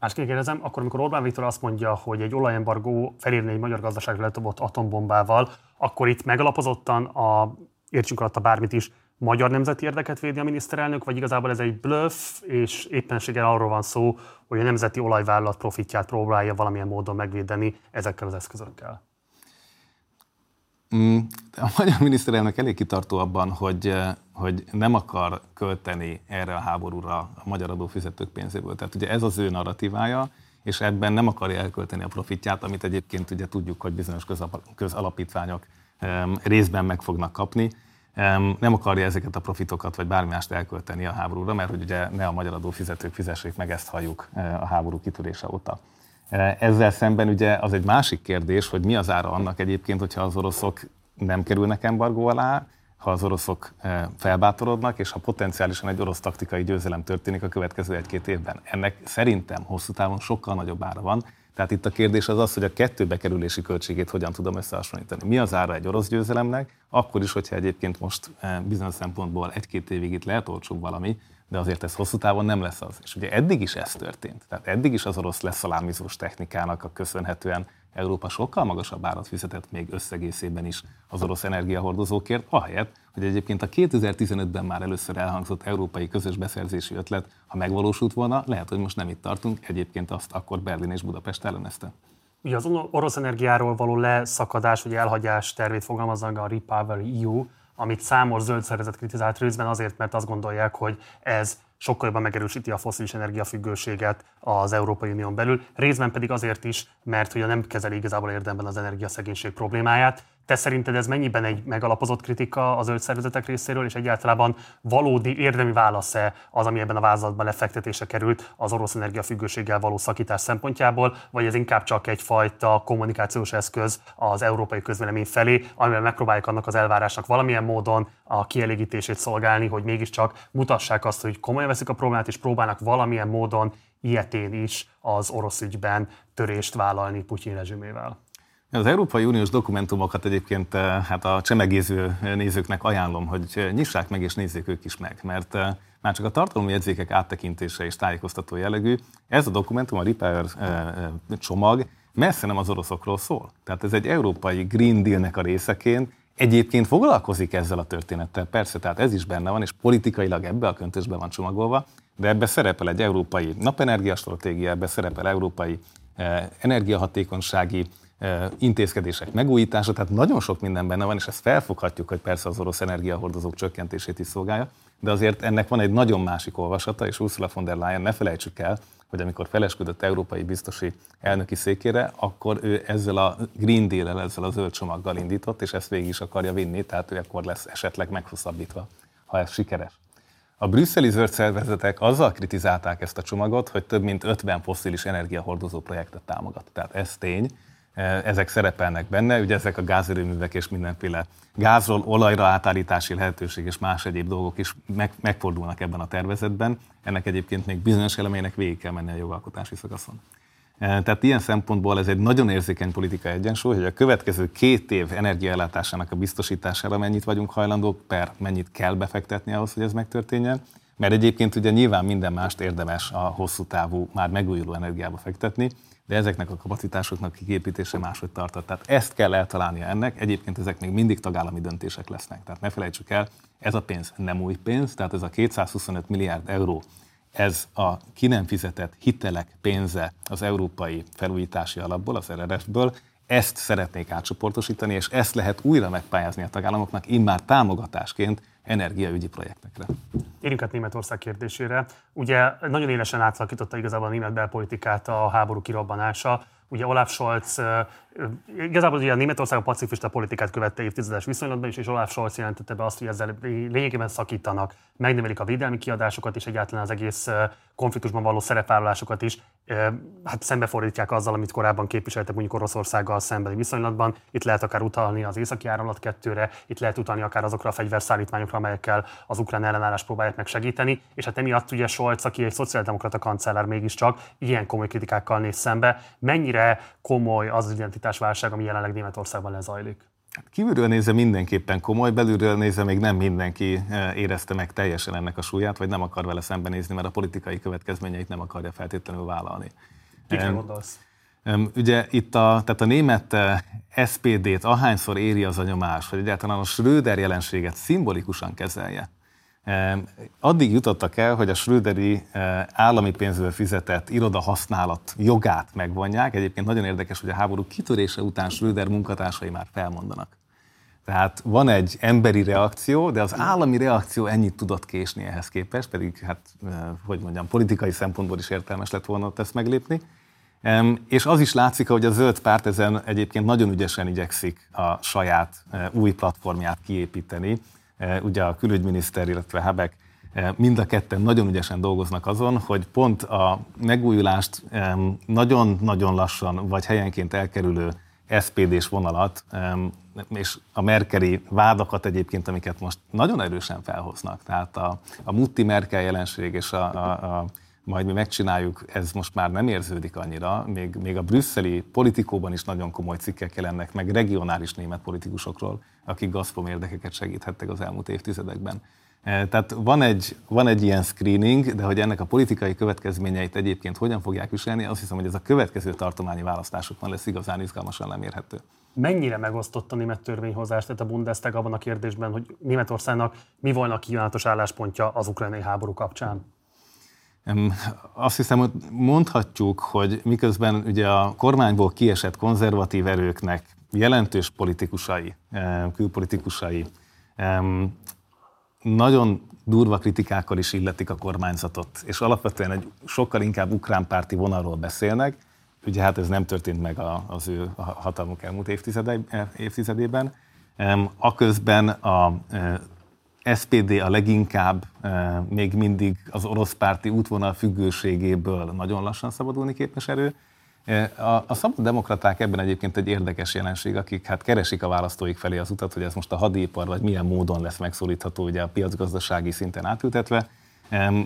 Másként kérdezem, akkor amikor Orbán Viktor azt mondja, hogy egy olajembargó felérni egy magyar gazdaságra letobott atombombával, akkor itt megalapozottan a, értsünk alatt a bármit is, magyar nemzeti érdeket védi a miniszterelnök, vagy igazából ez egy bluff, és éppenséggel arról van szó, hogy a nemzeti olajvállalat profitját próbálja valamilyen módon megvédeni ezekkel az eszközökkel? Mm, a magyar miniszterelnök elég kitartó abban, hogy, eh, hogy nem akar költeni erre a háborúra a magyar adófizetők pénzéből. Tehát ugye ez az ő narratívája, és ebben nem akarja elkölteni a profitját, amit egyébként ugye tudjuk, hogy bizonyos közalapítványok részben meg fognak kapni. Nem akarja ezeket a profitokat vagy bármi mást elkölteni a háborúra, mert hogy ugye ne a magyar adófizetők fizessék meg, ezt halljuk eh, a háború kitörése óta. Eh, ezzel szemben ugye az egy másik kérdés, hogy mi az ára annak egyébként, hogyha az oroszok nem kerülnek embargó alá, ha az oroszok eh, felbátorodnak, és ha potenciálisan egy orosz taktikai győzelem történik a következő egy-két évben. Ennek szerintem hosszú távon sokkal nagyobb ára van. Tehát itt a kérdés az az, hogy a kettő bekerülési költségét hogyan tudom összehasonlítani. Mi az ára egy orosz győzelemnek, akkor is, hogyha egyébként most eh, bizonyos szempontból egy-két évig itt lehet olcsóbb valami, de azért ez hosszú távon nem lesz az. És ugye eddig is ez történt. Tehát eddig is az orosz leszalámizós technikának a köszönhetően Európa sokkal magasabb árat fizetett még összegészében is az orosz energiahordozókért, ahelyett, hogy egyébként a 2015-ben már először elhangzott európai közös beszerzési ötlet, ha megvalósult volna, lehet, hogy most nem itt tartunk, egyébként azt akkor Berlin és Budapest ellenezte. Ugye az orosz energiáról való leszakadás, vagy elhagyás tervét fogalmazza a Repower EU, amit számos zöld szervezet kritizált részben azért, mert azt gondolják, hogy ez sokkal jobban megerősíti a foszilis energiafüggőséget az Európai Unión belül, részben pedig azért is, mert hogy nem kezeli igazából érdemben az energiaszegénység problémáját, te szerinted ez mennyiben egy megalapozott kritika az zöld szervezetek részéről, és egyáltalán valódi érdemi válasz-e az, ami ebben a vázlatban lefektetése került az orosz energiafüggőséggel való szakítás szempontjából, vagy ez inkább csak egyfajta kommunikációs eszköz az európai közvélemény felé, amivel megpróbálják annak az elvárásnak valamilyen módon a kielégítését szolgálni, hogy mégiscsak mutassák azt, hogy komolyan veszik a problémát, és próbálnak valamilyen módon ilyetén is az orosz ügyben törést vállalni Putyin rezsimével. Az Európai Uniós dokumentumokat egyébként eh, hát a csemegéző nézőknek ajánlom, hogy nyissák meg és nézzék ők is meg, mert eh, már csak a tartalmi jegyzékek áttekintése és tájékoztató jellegű, ez a dokumentum, a Repair eh, csomag messze nem az oroszokról szól. Tehát ez egy európai Green Deal-nek a részeként egyébként foglalkozik ezzel a történettel, persze, tehát ez is benne van, és politikailag ebbe a köntösbe van csomagolva, de ebbe szerepel egy európai napenergia stratégia, ebbe szerepel európai energiahatékonysági intézkedések megújítása, tehát nagyon sok minden benne van, és ezt felfoghatjuk, hogy persze az orosz energiahordozók csökkentését is szolgálja, de azért ennek van egy nagyon másik olvasata, és Ursula von der Leyen ne felejtsük el, hogy amikor felesküdött európai biztosi elnöki székére, akkor ő ezzel a Green Deal-el, ezzel a zöld csomaggal indított, és ezt végig is akarja vinni, tehát ő akkor lesz esetleg meghosszabbítva, ha ez sikeres. A brüsszeli zöld szervezetek azzal kritizálták ezt a csomagot, hogy több mint 50 fosszilis energiahordozó projektet támogat. Tehát ez tény, ezek szerepelnek benne, ugye ezek a gázerőművek és mindenféle gázról olajra átállítási lehetőség és más egyéb dolgok is meg, megfordulnak ebben a tervezetben. Ennek egyébként még bizonyos elemének végig kell menni a jogalkotási szakaszon. Eh, tehát ilyen szempontból ez egy nagyon érzékeny politikai egyensúly, hogy a következő két év energiaellátásának a biztosítására mennyit vagyunk hajlandók, per mennyit kell befektetni ahhoz, hogy ez megtörténjen. Mert egyébként ugye nyilván minden mást érdemes a hosszú távú, már megújuló energiába fektetni, de ezeknek a kapacitásoknak kiképítése máshogy tartott. Tehát ezt kell eltalálnia ennek, egyébként ezek még mindig tagállami döntések lesznek. Tehát ne felejtsük el, ez a pénz nem új pénz, tehát ez a 225 milliárd euró, ez a ki nem fizetett hitelek pénze az európai felújítási alapból, az RRF-ből, ezt szeretnék átcsoportosítani, és ezt lehet újra megpályázni a tagállamoknak, immár támogatásként energiaügyi projektekre. Érjünk át Németország kérdésére. Ugye nagyon élesen átszakította igazából a német belpolitikát a háború kirobbanása. Ugye Olaf Scholz Igazából ugye a Németország a pacifista politikát követte évtizedes viszonylatban is, és Olaf Scholz jelentette be azt, hogy ezzel lényegében szakítanak, megnövelik a védelmi kiadásokat, és egyáltalán az egész konfliktusban való szerepvállalásokat is hát szembefordítják azzal, amit korábban képviseltek mondjuk Oroszországgal szembeni viszonylatban. Itt lehet akár utalni az északi áramlat kettőre, itt lehet utalni akár azokra a fegyverszállítmányokra, amelyekkel az ukrán ellenállást próbálják meg segíteni, és hát emiatt ugye Scholz, aki egy szociáldemokrata kancellár mégiscsak ilyen komoly kritikákkal néz szembe. Mennyire komoly az identitás identitásválság, ami jelenleg Németországban lezajlik? Hát kívülről nézve mindenképpen komoly, belülről nézve még nem mindenki eh, érezte meg teljesen ennek a súlyát, vagy nem akar vele szembenézni, mert a politikai következményeit nem akarja feltétlenül vállalni. Kikre gondolsz? Ugye itt a, tehát a német eh, SPD-t ahányszor éri az a nyomás, hogy egyáltalán a Schröder jelenséget szimbolikusan kezelje, Addig jutottak el, hogy a Schröderi eh, állami pénzből fizetett iroda használat jogát megvonják. Egyébként nagyon érdekes, hogy a háború kitörése után Schröder munkatársai már felmondanak. Tehát van egy emberi reakció, de az állami reakció ennyit tudott késni ehhez képest, pedig, hát, eh, hogy mondjam, politikai szempontból is értelmes lett volna ott ezt meglépni. És az is látszik, hogy a zöld párt ezen egyébként nagyon ügyesen igyekszik a saját eh, új platformját kiépíteni, ugye a külügyminiszter, illetve Habeck eh, mind a ketten nagyon ügyesen dolgoznak azon, hogy pont a megújulást nagyon-nagyon lassan, vagy helyenként elkerülő SPD-s vonalat, és a merkeli vádakat egyébként, amiket most nagyon erősen felhoznak. Tehát a, a mutti Merkel jelenség és a, a, a majd mi megcsináljuk, ez most már nem érződik annyira, még, még a brüsszeli politikóban is nagyon komoly cikkek jelennek meg regionális német politikusokról, akik Gazprom érdekeket segíthettek az elmúlt évtizedekben. E, tehát van egy, van egy ilyen screening, de hogy ennek a politikai következményeit egyébként hogyan fogják viselni, azt hiszem, hogy ez a következő tartományi választásokban lesz igazán izgalmasan lemérhető. Mennyire megosztott a német törvényhozás, tehát a Bundestag abban a kérdésben, hogy Németországnak mi volna a kívánatos álláspontja az ukrajnai háború kapcsán? Azt hiszem, hogy mondhatjuk, hogy miközben ugye a kormányból kiesett konzervatív erőknek jelentős politikusai, külpolitikusai nagyon durva kritikákkal is illetik a kormányzatot, és alapvetően egy sokkal inkább ukrán párti vonalról beszélnek, ugye hát ez nem történt meg az ő hatalmuk elmúlt évtizedében. Aközben a e, SPD a leginkább e, még mindig az orosz párti útvonal függőségéből nagyon lassan szabadulni képes erő, a, a szabad demokraták ebben egyébként egy érdekes jelenség, akik hát keresik a választóik felé az utat, hogy ez most a hadipar, vagy milyen módon lesz megszólítható ugye a piacgazdasági szinten átültetve,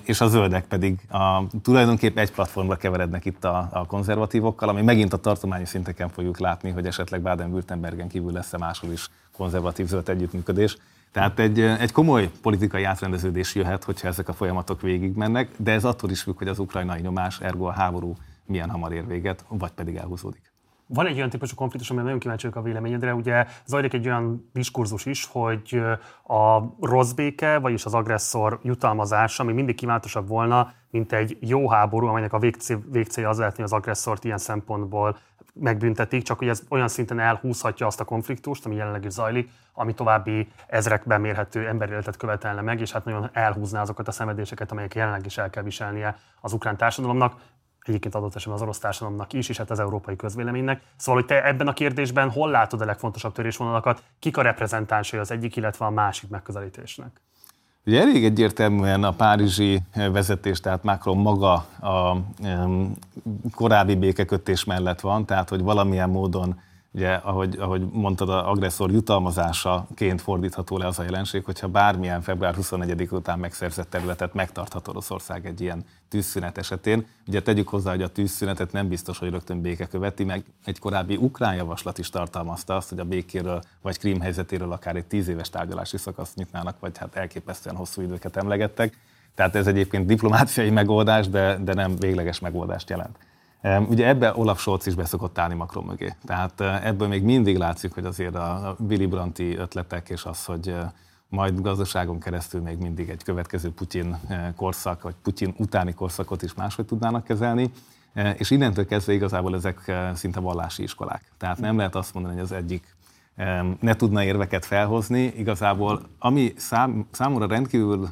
és a zöldek pedig a, tulajdonképpen egy platformra keverednek itt a, a konzervatívokkal, ami megint a tartományi szinteken fogjuk látni, hogy esetleg Baden-Württembergen kívül lesz-e máshol is konzervatív zöld együttműködés. Tehát egy, egy komoly politikai átrendeződés jöhet, hogyha ezek a folyamatok végigmennek, de ez attól is függ, hogy az ukrajnai nyomás, ergo a háború milyen hamar ér véget, vagy pedig elhúzódik. Van egy olyan típusú konfliktus, amire nagyon kíváncsi a véleményedre. Ugye zajlik egy olyan diskurzus is, hogy a rossz béke, vagyis az agresszor jutalmazása ami mindig kívánatosabb volna, mint egy jó háború, amelynek a végcélja az lehetni, az agresszort ilyen szempontból megbüntetik, csak hogy ez olyan szinten elhúzhatja azt a konfliktust, ami jelenleg is zajlik, ami további ezrekben mérhető emberéletet követelne meg, és hát nagyon elhúzná azokat a szenvedéseket, amelyek jelenleg is el kell viselnie az ukrán társadalomnak egyébként adott esetben az orosz társadalomnak is, és hát az európai közvéleménynek. Szóval, hogy te ebben a kérdésben hol látod a legfontosabb törésvonalakat, kik a reprezentánsai az egyik, illetve a másik megközelítésnek? Ugye elég egyértelműen a párizsi vezetés, tehát Macron maga a korábbi békekötés mellett van, tehát hogy valamilyen módon ugye, ahogy, ahogy mondtad, az agresszor jutalmazásaként fordítható le az a jelenség, hogyha bármilyen február 24 után megszerzett területet megtarthat Oroszország egy ilyen tűzszünet esetén. Ugye tegyük hozzá, hogy a tűzszünetet nem biztos, hogy rögtön béke követi, meg egy korábbi ukrán javaslat is tartalmazta azt, hogy a békéről vagy Krím helyzetéről akár egy tíz éves tárgyalási szakaszt nyitnának, vagy hát elképesztően hosszú időket emlegettek. Tehát ez egyébként diplomáciai megoldás, de, de nem végleges megoldást jelent. Ugye ebbe Olaf Scholz is beszokott állni Macron mögé. Tehát eh, ebből még mindig látszik, hogy azért a Willy Brandti ötletek és az, hogy eh, majd gazdaságon keresztül még mindig egy következő Putyin eh, korszak, vagy Putyin utáni korszakot is máshogy tudnának kezelni. És innentől kezdve igazából ezek szinte vallási iskolák. Tehát nem lehet azt mondani, hogy az egyik ne tudna érveket felhozni. Igazából ami szám, számomra rendkívül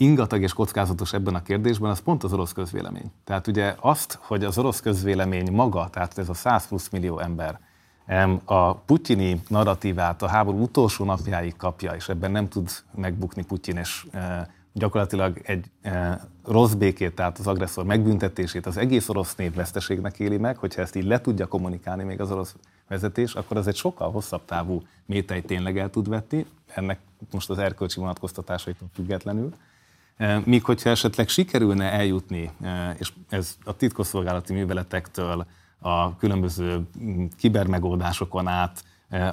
ingatag és kockázatos ebben a kérdésben, az pont az orosz közvélemény. Tehát ugye azt, hogy az orosz közvélemény maga, tehát ez a 100 plusz millió ember, a putyini narratívát a háború utolsó napjáig kapja, és ebben nem tud megbukni Putyin, és e, gyakorlatilag egy e, rossz békét, tehát az agresszor megbüntetését az egész orosz nép veszteségnek éli meg, hogyha ezt így le tudja kommunikálni még az orosz vezetés, akkor az egy sokkal hosszabb távú métei tényleg el tud vetni, ennek most az erkölcsi vonatkoztatásaitól függetlenül. Míg hogyha esetleg sikerülne eljutni, és ez a titkosszolgálati műveletektől a különböző mm, kibermegoldásokon át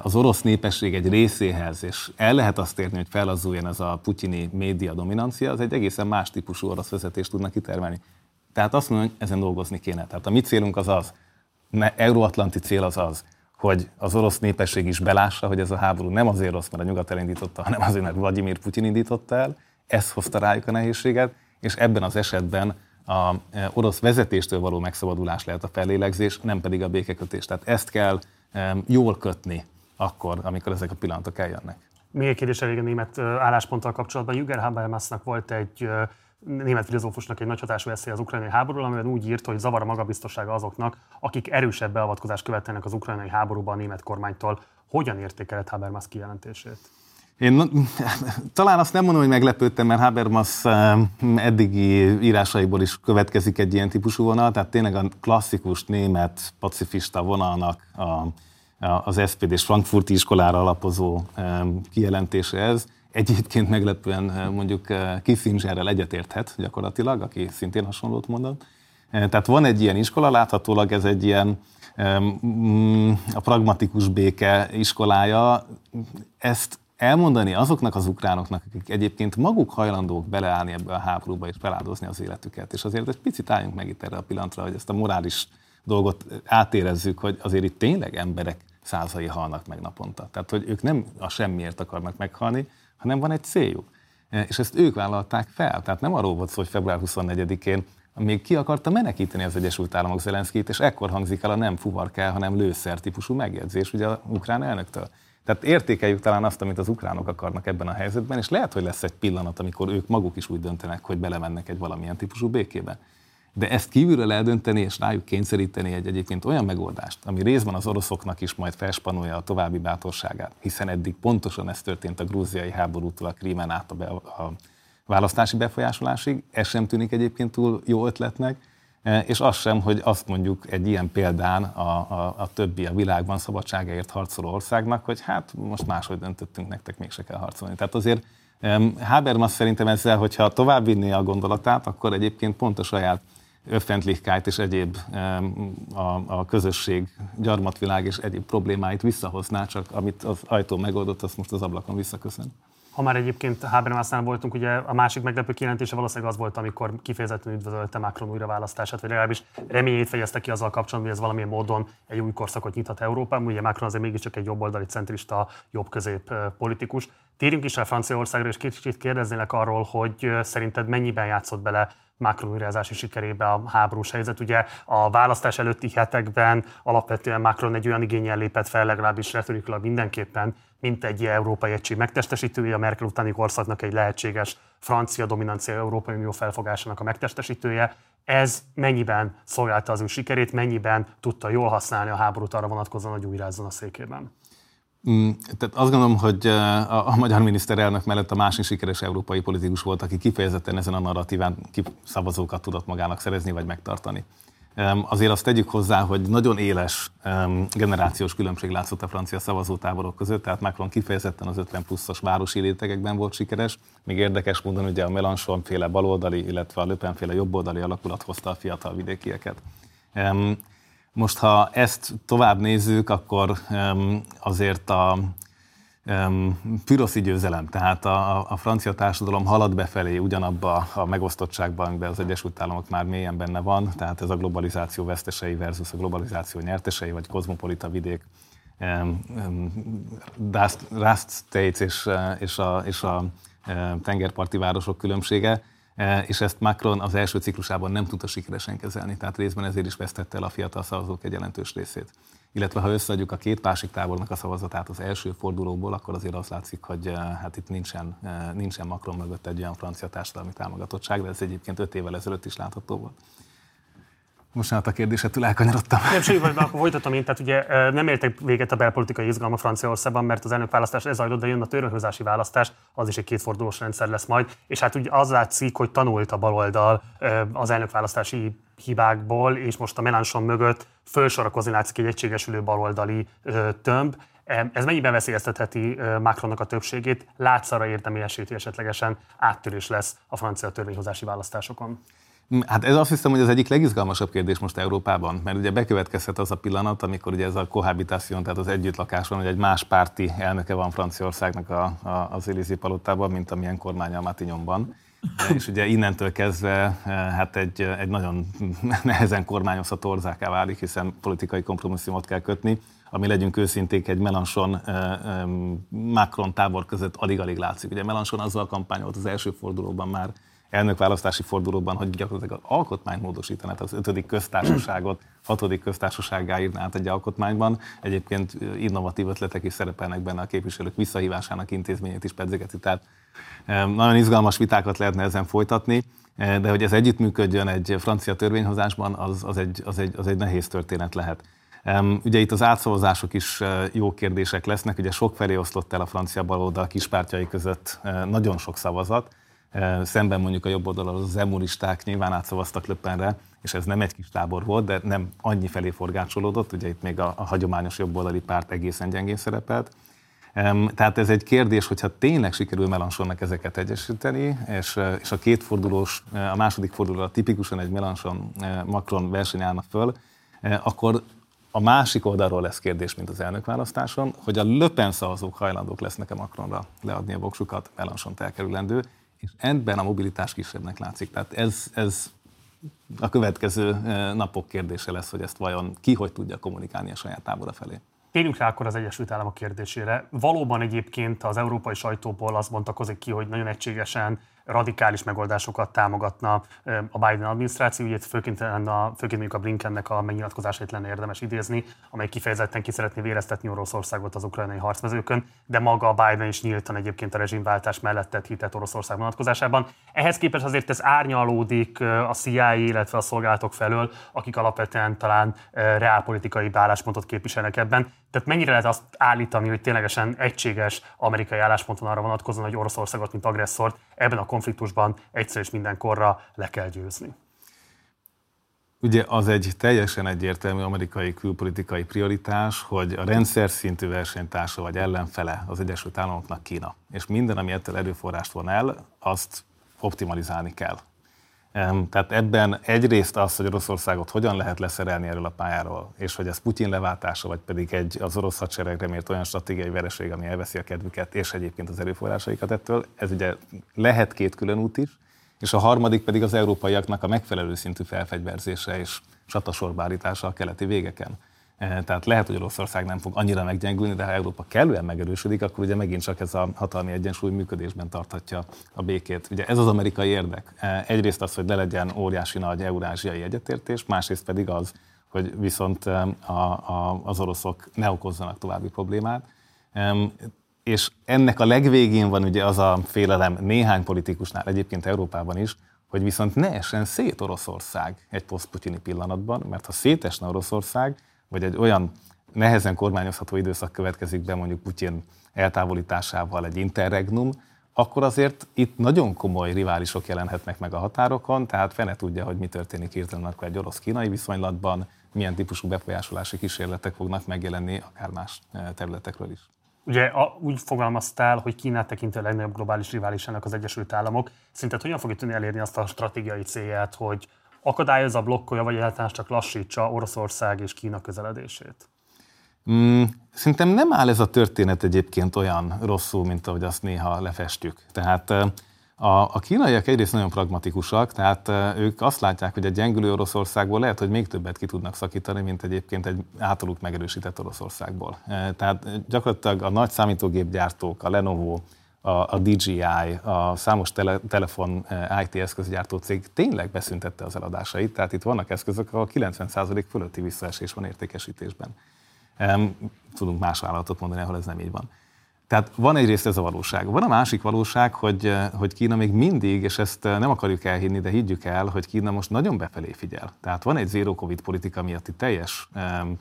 az orosz népesség egy részéhez, és el lehet azt érni, hogy felazzuljon ez a putyini média dominancia, az egy egészen más típusú orosz vezetést tudnak kitermelni. Tehát azt mondom, hogy ezen dolgozni kéne. Tehát a mi célunk az az, euróatlanti cél az az, hogy az orosz népesség is belássa, hogy ez a háború nem azért rossz, mert a nyugat elindította, hanem azért, mert Vladimir Putyin indította el, ez hozta rájuk a nehézséget, és ebben az esetben a e, orosz vezetéstől való megszabadulás lehet a fellélegzés, nem pedig a békekötés. Tehát ezt kell e, jól kötni akkor, amikor ezek a pillanatok eljönnek. Még egy kérdés elég a német e, állásponttal kapcsolatban. Jürgen Habermasnak volt egy német filozófusnak egy nagy hatású eszély az ukrajnai háborúról, amiben úgy írt, hogy zavar a magabiztossága azoknak, akik erősebb beavatkozást követelnek az ukrajnai háborúban a német kormánytól. Hogyan értékelett Habermas kijelentését? Én talán azt nem mondom, hogy meglepődtem, mert Habermas eddigi írásaiból is következik egy ilyen típusú vonal, tehát tényleg a klasszikus német pacifista vonalnak a, a, az SPD és Frankfurti iskolára alapozó kijelentése ez. Egyébként meglepően mondjuk Kissingerrel egyetérthet gyakorlatilag, aki szintén hasonlót mondott. Tehát van egy ilyen iskola, láthatólag ez egy ilyen a pragmatikus béke iskolája. Ezt elmondani azoknak az ukránoknak, akik egyébként maguk hajlandók beleállni ebbe a háborúba és feláldozni az életüket. És azért egy picit álljunk meg itt erre a pillanatra, hogy ezt a morális dolgot átérezzük, hogy azért itt tényleg emberek százai halnak meg naponta. Tehát, hogy ők nem a semmiért akarnak meghalni, hanem van egy céljuk. E, és ezt ők vállalták fel. Tehát nem arról volt szó, hogy február 24-én még ki akarta menekíteni az Egyesült Államok Zelenszkét, és ekkor hangzik el a nem fuvarkál, hanem lőszer típusú megjegyzés ugye a ukrán elnöktől. Tehát értékeljük talán azt, amit az ukránok akarnak ebben a helyzetben, és lehet, hogy lesz egy pillanat, amikor ők maguk is úgy döntenek, hogy belemennek egy valamilyen típusú békébe. De ezt kívülről eldönteni és rájuk kényszeríteni egy egyébként olyan megoldást, ami részben az oroszoknak is majd felspanolja a további bátorságát, hiszen eddig pontosan ez történt a grúziai háborútól a Krímen át a, be, a választási befolyásolásig, ez sem tűnik egyébként túl jó ötletnek, és az sem, hogy azt mondjuk egy ilyen példán a, a, a többi a világban szabadságáért harcoló országnak, hogy hát most máshogy döntöttünk, nektek mégse kell harcolni. Tehát azért Habermas szerintem ezzel, hogyha tovább vinné a gondolatát, akkor egyébként pont a saját öffentlichkeit és egyéb a, a közösség, gyarmatvilág és egyéb problémáit visszahozná, csak amit az ajtó megoldott, azt most az ablakon visszaköszön. Ha már egyébként Habermasnál voltunk, ugye a másik meglepő kijelentése valószínűleg az volt, amikor kifejezetten üdvözölte Macron újraválasztását, vagy legalábbis reményét fejezte ki azzal kapcsolatban, hogy ez valamilyen módon egy új korszakot nyithat Európában. Ugye Macron azért mégiscsak egy jobboldali centrista, jobb-közép politikus. Térjünk is el Franciaországra, és kicsit kérdeznélek arról, hogy szerinted mennyiben játszott bele Macron újrázási sikerébe a háborús helyzet. Ugye a választás előtti hetekben alapvetően Macron egy olyan igényel lépett fel, legalábbis retorikailag mindenképpen, mint egy európai egység megtestesítője, a Merkel utáni korszaknak egy lehetséges francia dominancia Európai Unió felfogásának a megtestesítője. Ez mennyiben szolgálta az ő sikerét, mennyiben tudta jól használni a háborút arra vonatkozóan, hogy újrázzon a székében? Mm, tehát azt gondolom, hogy a, magyar miniszterelnök mellett a másik sikeres európai politikus volt, aki kifejezetten ezen a narratíván szavazókat tudott magának szerezni vagy megtartani. Azért azt tegyük hozzá, hogy nagyon éles generációs különbség látszott a francia szavazótáborok között, tehát Macron kifejezetten az 50 pluszos városi rétegekben volt sikeres, még érdekes módon ugye a Melanchon féle baloldali, illetve a Le Pen féle jobboldali alakulat hozta a fiatal vidékieket. Most, ha ezt tovább nézzük, akkor azért a püroszi győzelem, tehát a, a francia társadalom halad befelé ugyanabba a megosztottságban, amiben az Egyesült Államok már mélyen benne van, tehát ez a globalizáció vesztesei versus a globalizáció nyertesei, vagy kozmopolita vidék, Rust States és, és a, és a tengerparti városok különbsége, és ezt Macron az első ciklusában nem tudta sikeresen kezelni, tehát részben ezért is vesztette el a fiatal szavazók egy jelentős részét illetve ha összeadjuk a két másik tábornak a szavazatát az első fordulóból, akkor azért az látszik, hogy eh, hát itt nincsen, eh, nincsen Macron mögött egy olyan francia társadalmi támogatottság, de ez egyébként öt évvel ezelőtt is látható volt. Most a kérdésettől elkanyarodtam. Nem, semmi, akkor folytatom én. Tehát ugye nem értek véget a belpolitikai izgalma Franciaországban, mert az elnökválasztás ez zajlott, de jön a törvényhozási választás, az is egy kétfordulós rendszer lesz majd. És hát ugye az látszik, hogy tanult a baloldal az elnökválasztási hibákból, és most a Melanchon mögött fölsorakozni látszik egy egységesülő baloldali tömb. Ez mennyiben veszélyeztetheti Macronnak a többségét? Látsz arra érdemi esélyt, hogy esetlegesen áttörés lesz a francia törvényhozási választásokon? Hát ez azt hiszem, hogy az egyik legizgalmasabb kérdés most Európában, mert ugye bekövetkezhet az a pillanat, amikor ugye ez a kohabitáció, tehát az együttlakás van, hogy egy más párti elnöke van Franciaországnak a, a, az Élysé palotában, mint amilyen kormánya a Matignonban és ugye innentől kezdve eh, hát egy, egy nagyon nehezen kormányozható orzáká válik, hiszen politikai kompromisszumot kell kötni, ami legyünk őszinték, egy Melanchon eh, Macron tábor között alig-alig látszik. Ugye Melanchon azzal kampányolt az első fordulóban már, elnökválasztási fordulóban, hogy gyakorlatilag az alkotmányt módosítaná, az ötödik köztársaságot, hatodik köztársasággá írná át egy alkotmányban. Egyébként innovatív ötletek is szerepelnek benne a képviselők visszahívásának intézményét is pedzegeti. Tehát nagyon izgalmas vitákat lehetne ezen folytatni, de hogy ez együttműködjön egy francia törvényhozásban, az, az, egy, az, egy, az egy nehéz történet lehet. Ugye itt az átszavazások is jó kérdések lesznek, ugye sok felé oszlott el a francia baloldal kispártjai között nagyon sok szavazat, szemben mondjuk a jobb oldalon az emuristák nyilván átszavaztak Löppenre, és ez nem egy kis tábor volt, de nem annyi felé forgácsolódott, ugye itt még a, a hagyományos jobboldali párt egészen gyengén szerepelt. Tehát ez egy kérdés, hogyha tényleg sikerül Melanchonnak ezeket egyesíteni, és, és a két fordulós, a második fordulóra tipikusan egy Melanchon-Macron verseny állna föl, akkor a másik oldalról lesz kérdés, mint az elnökválasztáson, hogy a Löpen szavazók hajlandók lesznek-e Macronra leadni a voksukat, Melanchon elkerülendő, ebben a mobilitás kisebbnek látszik. Tehát ez, ez a következő napok kérdése lesz, hogy ezt vajon ki hogy tudja kommunikálni a saját tábora felé. Térjünk rá akkor az Egyesült Államok kérdésére. Valóban egyébként az európai sajtóból azt mondtakozik ki, hogy nagyon egységesen radikális megoldásokat támogatna a Biden adminisztráció, ugye főként, a, főként a Blinkennek a megnyilatkozásait lenne érdemes idézni, amely kifejezetten ki szeretné véreztetni Oroszországot az ukrajnai harcmezőkön, de maga a Biden is nyíltan egyébként a rezsimváltás mellett tett hitet Oroszország vonatkozásában. Ehhez képest azért ez árnyalódik a CIA, illetve a szolgálatok felől, akik alapvetően talán reálpolitikai álláspontot képviselnek ebben. Tehát mennyire lehet azt állítani, hogy ténylegesen egységes amerikai álláspont van arra vonatkozóan, hogy Oroszországot, mint agresszort ebben a konfliktusban egyszer és mindenkorra le kell győzni? Ugye az egy teljesen egyértelmű amerikai külpolitikai prioritás, hogy a rendszer szintű versenytársa vagy ellenfele az Egyesült Államoknak Kína. És minden, ami ettől erőforrást von el, azt optimalizálni kell. Tehát ebben egyrészt az, hogy Oroszországot hogyan lehet leszerelni erről a pályáról, és hogy ez Putyin leváltása, vagy pedig egy az orosz hadseregre mért olyan stratégiai vereség, ami elveszi a kedvüket, és egyébként az erőforrásaikat ettől, ez ugye lehet két külön út is, és a harmadik pedig az európaiaknak a megfelelő szintű felfegyverzése és csatasorbárítása a keleti végeken. Eh, tehát lehet, hogy Oroszország nem fog annyira meggyengülni, de ha Európa kellően megerősödik, akkor ugye megint csak ez a hatalmi egyensúly működésben tarthatja a békét. Ugye ez az amerikai érdek. Eh, egyrészt az, hogy le legyen óriási nagy eurázsiai egyetértés, másrészt pedig az, hogy viszont eh, a, a, az oroszok ne okozzanak további problémát. És ennek a legvégén van ugye az a félelem néhány politikusnál, egyébként Európában is, hogy viszont ne essen szét Oroszország egy posztputyini pillanatban, mert ha szétesne Oroszország, vagy egy olyan nehezen kormányozható időszak következik be mondjuk Putyin eltávolításával egy interregnum, akkor azért itt nagyon komoly riválisok jelenhetnek meg a határokon, tehát fene tudja, hogy mi történik hirtelen akkor egy orosz-kínai viszonylatban, milyen típusú befolyásolási kísérletek fognak megjelenni akár más eh, területekről is. Ugye a, úgy fogalmaztál, hogy Kínát tekintő a legnagyobb globális riválisának az Egyesült Államok. Szerinted hogyan fogja tudni elérni azt a stratégiai célját, hogy akadályozza, blokkolja, vagy egyáltalán csak lassítsa Oroszország és Kína közeledését? Mm, szerintem nem áll ez a történet egyébként olyan rosszul, mint ahogy azt néha lefestjük. Tehát a, a kínaiak egyrészt nagyon pragmatikusak, tehát ők azt látják, hogy egy gyengülő Oroszországból lehet, hogy még többet ki tudnak szakítani, mint egyébként egy általuk megerősített Oroszországból. Tehát gyakorlatilag a nagy számítógépgyártók, a Lenovo, a, a DJI, a számos tele, telefon eh, IT eszközgyártó cég tényleg beszüntette az eladásait, tehát itt vannak eszközök, ahol 90% fölötti visszaesés van értékesítésben. Tudunk más vállalatot mondani, ahol ez nem így van. Tehát van egyrészt ez a valóság. Van a másik valóság, hogy, eh, hogy Kína még mindig, és ezt eh, nem akarjuk elhinni, de higgyük el, hogy Kína most nagyon befelé figyel. Tehát van egy zero covid politika miatti teljes um,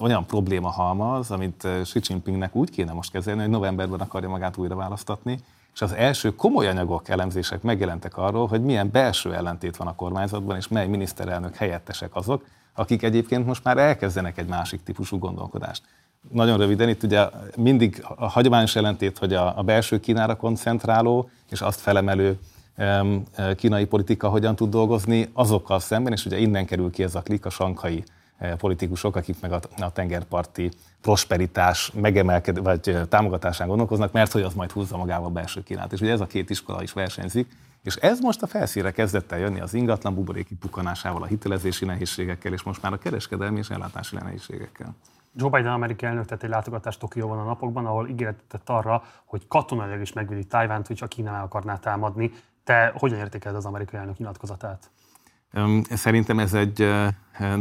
olyan probléma halmaz, amit eh, Xi Jinpingnek úgy kéne most kezelni, hogy novemberben akarja magát újra választatni, és az első komoly anyagok, elemzések megjelentek arról, hogy milyen belső ellentét van a kormányzatban, és mely miniszterelnök helyettesek azok, akik egyébként most már elkezdenek egy másik típusú gondolkodást nagyon röviden, itt ugye mindig a hagyományos ellentét, hogy a, a belső Kínára koncentráló és azt felemelő um, kínai politika hogyan tud dolgozni azokkal szemben, és ugye innen kerül ki ez a klik, a sankai e, politikusok, akik meg a, tengerparti prosperitás megemelked, vagy támogatásán gondolkoznak, mert hogy az majd húzza magával a belső Kínát. És ugye ez a két iskola is versenyzik, és ez most a felszínre kezdett el jönni az ingatlan buboréki pukanásával, a hitelezési nehézségekkel, és most már a kereskedelmi és ellátási nehézségekkel. Joe Biden amerikai elnök tett egy látogatást Tokióban a napokban, ahol ígéretet tett arra, hogy katonailag is megvédi Tájvánt, hogyha Kína meg akarná támadni. Te hogyan értékeled az amerikai elnök nyilatkozatát? Szerintem ez egy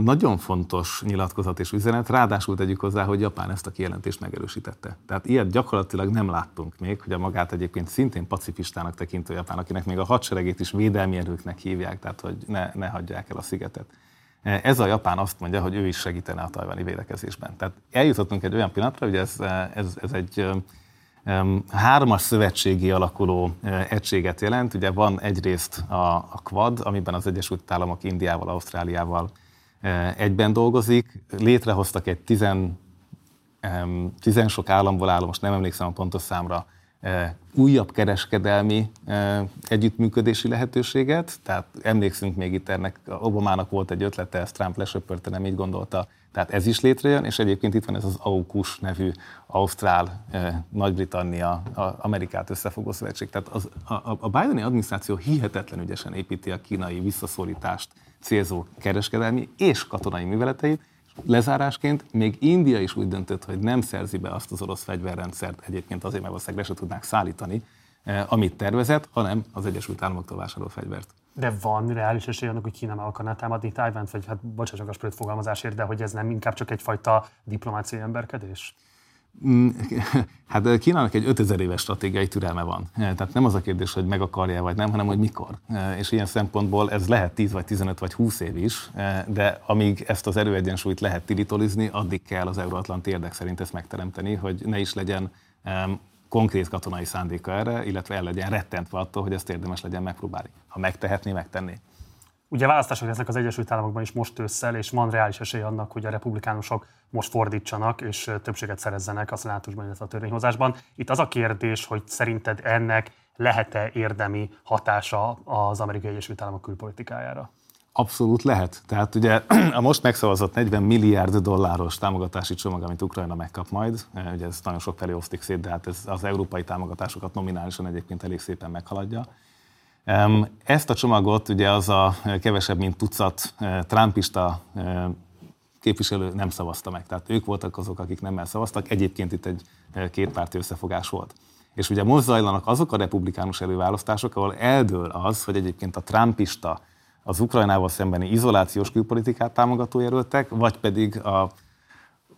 nagyon fontos nyilatkozat és üzenet, ráadásul tegyük hozzá, hogy Japán ezt a kijelentést megerősítette. Tehát ilyet gyakorlatilag nem láttunk még, hogy a magát egyébként szintén pacifistának tekintő Japán, akinek még a hadseregét is védelmi erőknek hívják, tehát hogy ne, ne hagyják el a szigetet. Ez a Japán azt mondja, hogy ő is segítene a tajvani védekezésben. Tehát eljutottunk egy olyan pillanatra, hogy ez, ez, ez egy hármas szövetségi alakuló egységet jelent. Ugye van egyrészt a, a Quad, amiben az Egyesült Államok Indiával, Ausztráliával egyben dolgozik. Létrehoztak egy tizen, tizen sok államból álló, most nem emlékszem a pontos számra, újabb kereskedelmi együttműködési lehetőséget. Tehát emlékszünk még itt ennek, Obamának volt egy ötlete, ezt Trump lesöpörte, nem így gondolta. Tehát ez is létrejön, és egyébként itt van ez az AUKUS nevű Ausztrál, Nagy-Britannia, Amerikát összefogó szövetség. Tehát az, a, a Bideni adminisztráció hihetetlen ügyesen építi a kínai visszaszorítást célzó kereskedelmi és katonai műveleteit, Lezárásként még India is úgy döntött, hogy nem szerzi be azt az orosz fegyverrendszert, egyébként azért, mert valószínűleg se tudnák szállítani, amit tervezett, hanem az Egyesült Államoktól vásárol fegyvert. De van reális esély annak, hogy Kína meg akarná támadni Tájvánt, vagy hát bocsánat a fogalmazásért, de hogy ez nem inkább csak egyfajta diplomáciai emberkedés? Mm, hát Kínának egy 5000 éves stratégiai türelme van. Tehát nem az a kérdés, hogy meg akarja vagy nem, hanem hogy mikor. És ilyen szempontból ez lehet 10 vagy 15 vagy 20 év is, de amíg ezt az erőegyensúlyt lehet tiritolizni, addig kell az euróatlanti érdek szerint ezt megteremteni, hogy ne is legyen konkrét katonai szándéka erre, illetve el legyen rettentve attól, hogy ezt érdemes legyen megpróbálni. Ha megtehetné, megtenné. Ugye választások lesznek az Egyesült Államokban is most ősszel, és van reális esély annak, hogy a republikánusok most fordítsanak és többséget szerezzenek a szenátusban, illetve a törvényhozásban. Itt az a kérdés, hogy szerinted ennek lehet-e érdemi hatása az Amerikai Egyesült Államok külpolitikájára? Abszolút lehet. Tehát ugye a most megszavazott 40 milliárd dolláros támogatási csomag, amit Ukrajna megkap majd, ugye ez nagyon sok felé osztik szét, de hát ez az európai támogatásokat nominálisan egyébként elég szépen meghaladja. Ezt a csomagot ugye az a kevesebb, mint tucat trumpista képviselő nem szavazta meg. Tehát ők voltak azok, akik nem szavaztak. Egyébként itt egy kétpárti összefogás volt. És ugye most zajlanak azok a republikánus előválasztások, ahol eldől az, hogy egyébként a trumpista, az Ukrajnával szembeni izolációs külpolitikát támogató jelöltek, vagy pedig a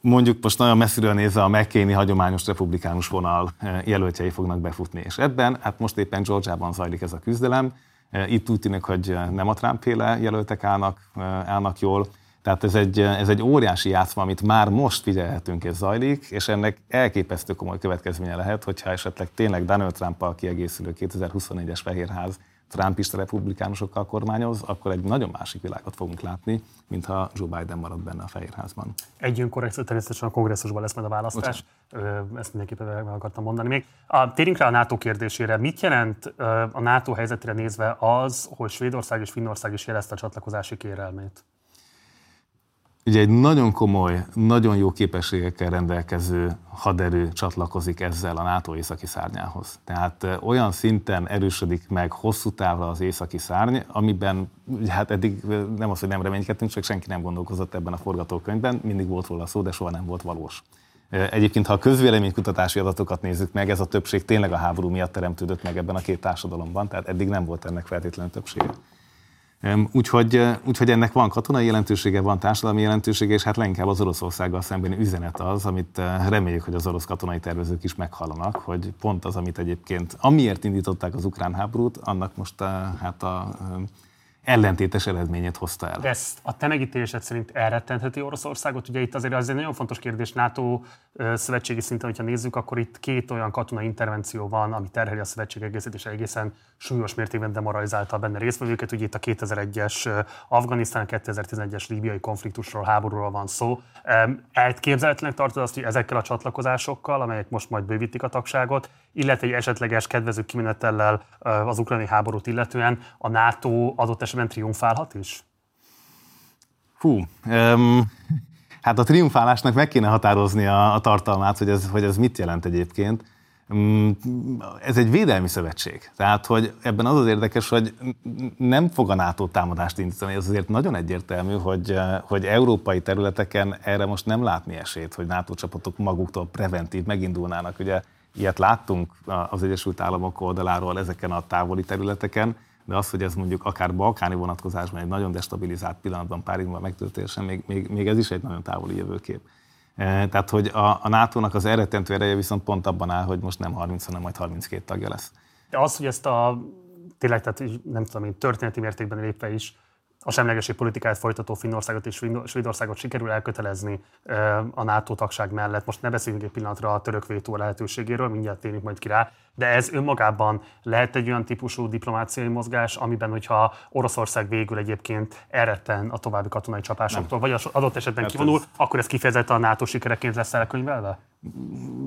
mondjuk most nagyon messziről nézve a McCain-i hagyományos republikánus vonal eh, jelöltjei fognak befutni. És ebben, hát most éppen Georgiában zajlik ez a küzdelem, eh, itt úgy tűnik, hogy nem a Trump-féle jelöltek állnak, állnak jól, tehát ez egy, ez egy óriási játszma, amit már most figyelhetünk és zajlik, és ennek elképesztő komoly következménye lehet, hogyha esetleg tényleg Donald Trump-al kiegészülő 2024-es Fehérház trumpista republikánusokkal kormányoz, akkor egy nagyon másik világot fogunk látni, mintha Joe Biden marad benne a Fehérházban. Egy önkorrekció természetesen a kongresszusban lesz majd a választás. Bocsánat. Ezt mindenképpen meg akartam mondani még. A, térjünk rá a NATO kérdésére. Mit jelent a NATO helyzetére nézve az, hogy Svédország és Finnország is jelezte a csatlakozási kérelmét? Ugye egy nagyon komoly, nagyon jó képességekkel rendelkező haderő csatlakozik ezzel a NATO északi szárnyához. Tehát olyan szinten erősödik meg hosszú távra az északi szárny, amiben hát eddig nem az, hogy nem reménykedtünk, csak senki nem gondolkozott ebben a forgatókönyvben, mindig volt róla szó, de soha nem volt valós. Egyébként, ha a közvéleménykutatási adatokat nézzük meg, ez a többség tényleg a háború miatt teremtődött meg ebben a két társadalomban, tehát eddig nem volt ennek feltétlenül többsége. Úgyhogy, úgyhogy ennek van katonai jelentősége, van társadalmi jelentősége, és hát leginkább az Oroszországgal szembeni üzenet az, amit reméljük, hogy az orosz katonai tervezők is meghallanak, hogy pont az, amit egyébként, amiért indították az ukrán háborút, annak most hát a ellentétes eredményét hozta el. De a te megítélésed szerint elrettentheti Oroszországot? Ugye itt azért az egy nagyon fontos kérdés NATO szövetségi szinten, hogyha nézzük, akkor itt két olyan katonai intervenció van, ami terheli a szövetség egészét, és egészen súlyos mértékben demoralizálta benne résztvevőket. Ugye itt a 2001-es Afganisztán, 2011-es líbiai konfliktusról, háborúról van szó. Elképzelhetőnek tartod azt, hogy ezekkel a csatlakozásokkal, amelyek most majd bővítik a tagságot, illetve egy esetleges kedvező kimenetellel az ukrajnai háborút illetően a NATO adott esetben triumfálhat is? Fú, um, hát a triumfálásnak meg kéne határozni a, a tartalmát, hogy ez, hogy ez mit jelent egyébként. Ez egy védelmi szövetség. Tehát, hogy ebben az az érdekes, hogy nem fog a NATO támadást indítani. Ez azért nagyon egyértelmű, hogy, hogy európai területeken erre most nem látni esélyt, hogy NATO csapatok maguktól preventív megindulnának. Ugye Ilyet láttunk az Egyesült Államok oldaláról ezeken a távoli területeken, de az, hogy ez mondjuk akár balkáni vonatkozásban egy nagyon destabilizált pillanatban Párizsban megtörténjen, még, még, még ez is egy nagyon távoli jövőkép. E, tehát, hogy a, a NATO-nak az eredetentő ereje viszont pont abban áll, hogy most nem 30, hanem majd 32 tagja lesz. De az, hogy ezt a tényleg, tehát nem tudom én, történeti mértékben lépve is a semlegesség politikáját folytató Finnországot és Svédországot sikerül elkötelezni a NATO tagság mellett. Most ne beszéljünk egy pillanatra a török vétó lehetőségéről, mindjárt térjünk majd ki rá, de ez önmagában lehet egy olyan típusú diplomáciai mozgás, amiben, hogyha Oroszország végül egyébként elretten a további katonai csapásoktól, vagy az adott esetben hát kivonul, ez... akkor ez kifejezetten a NATO sikereként lesz elkönyvelve?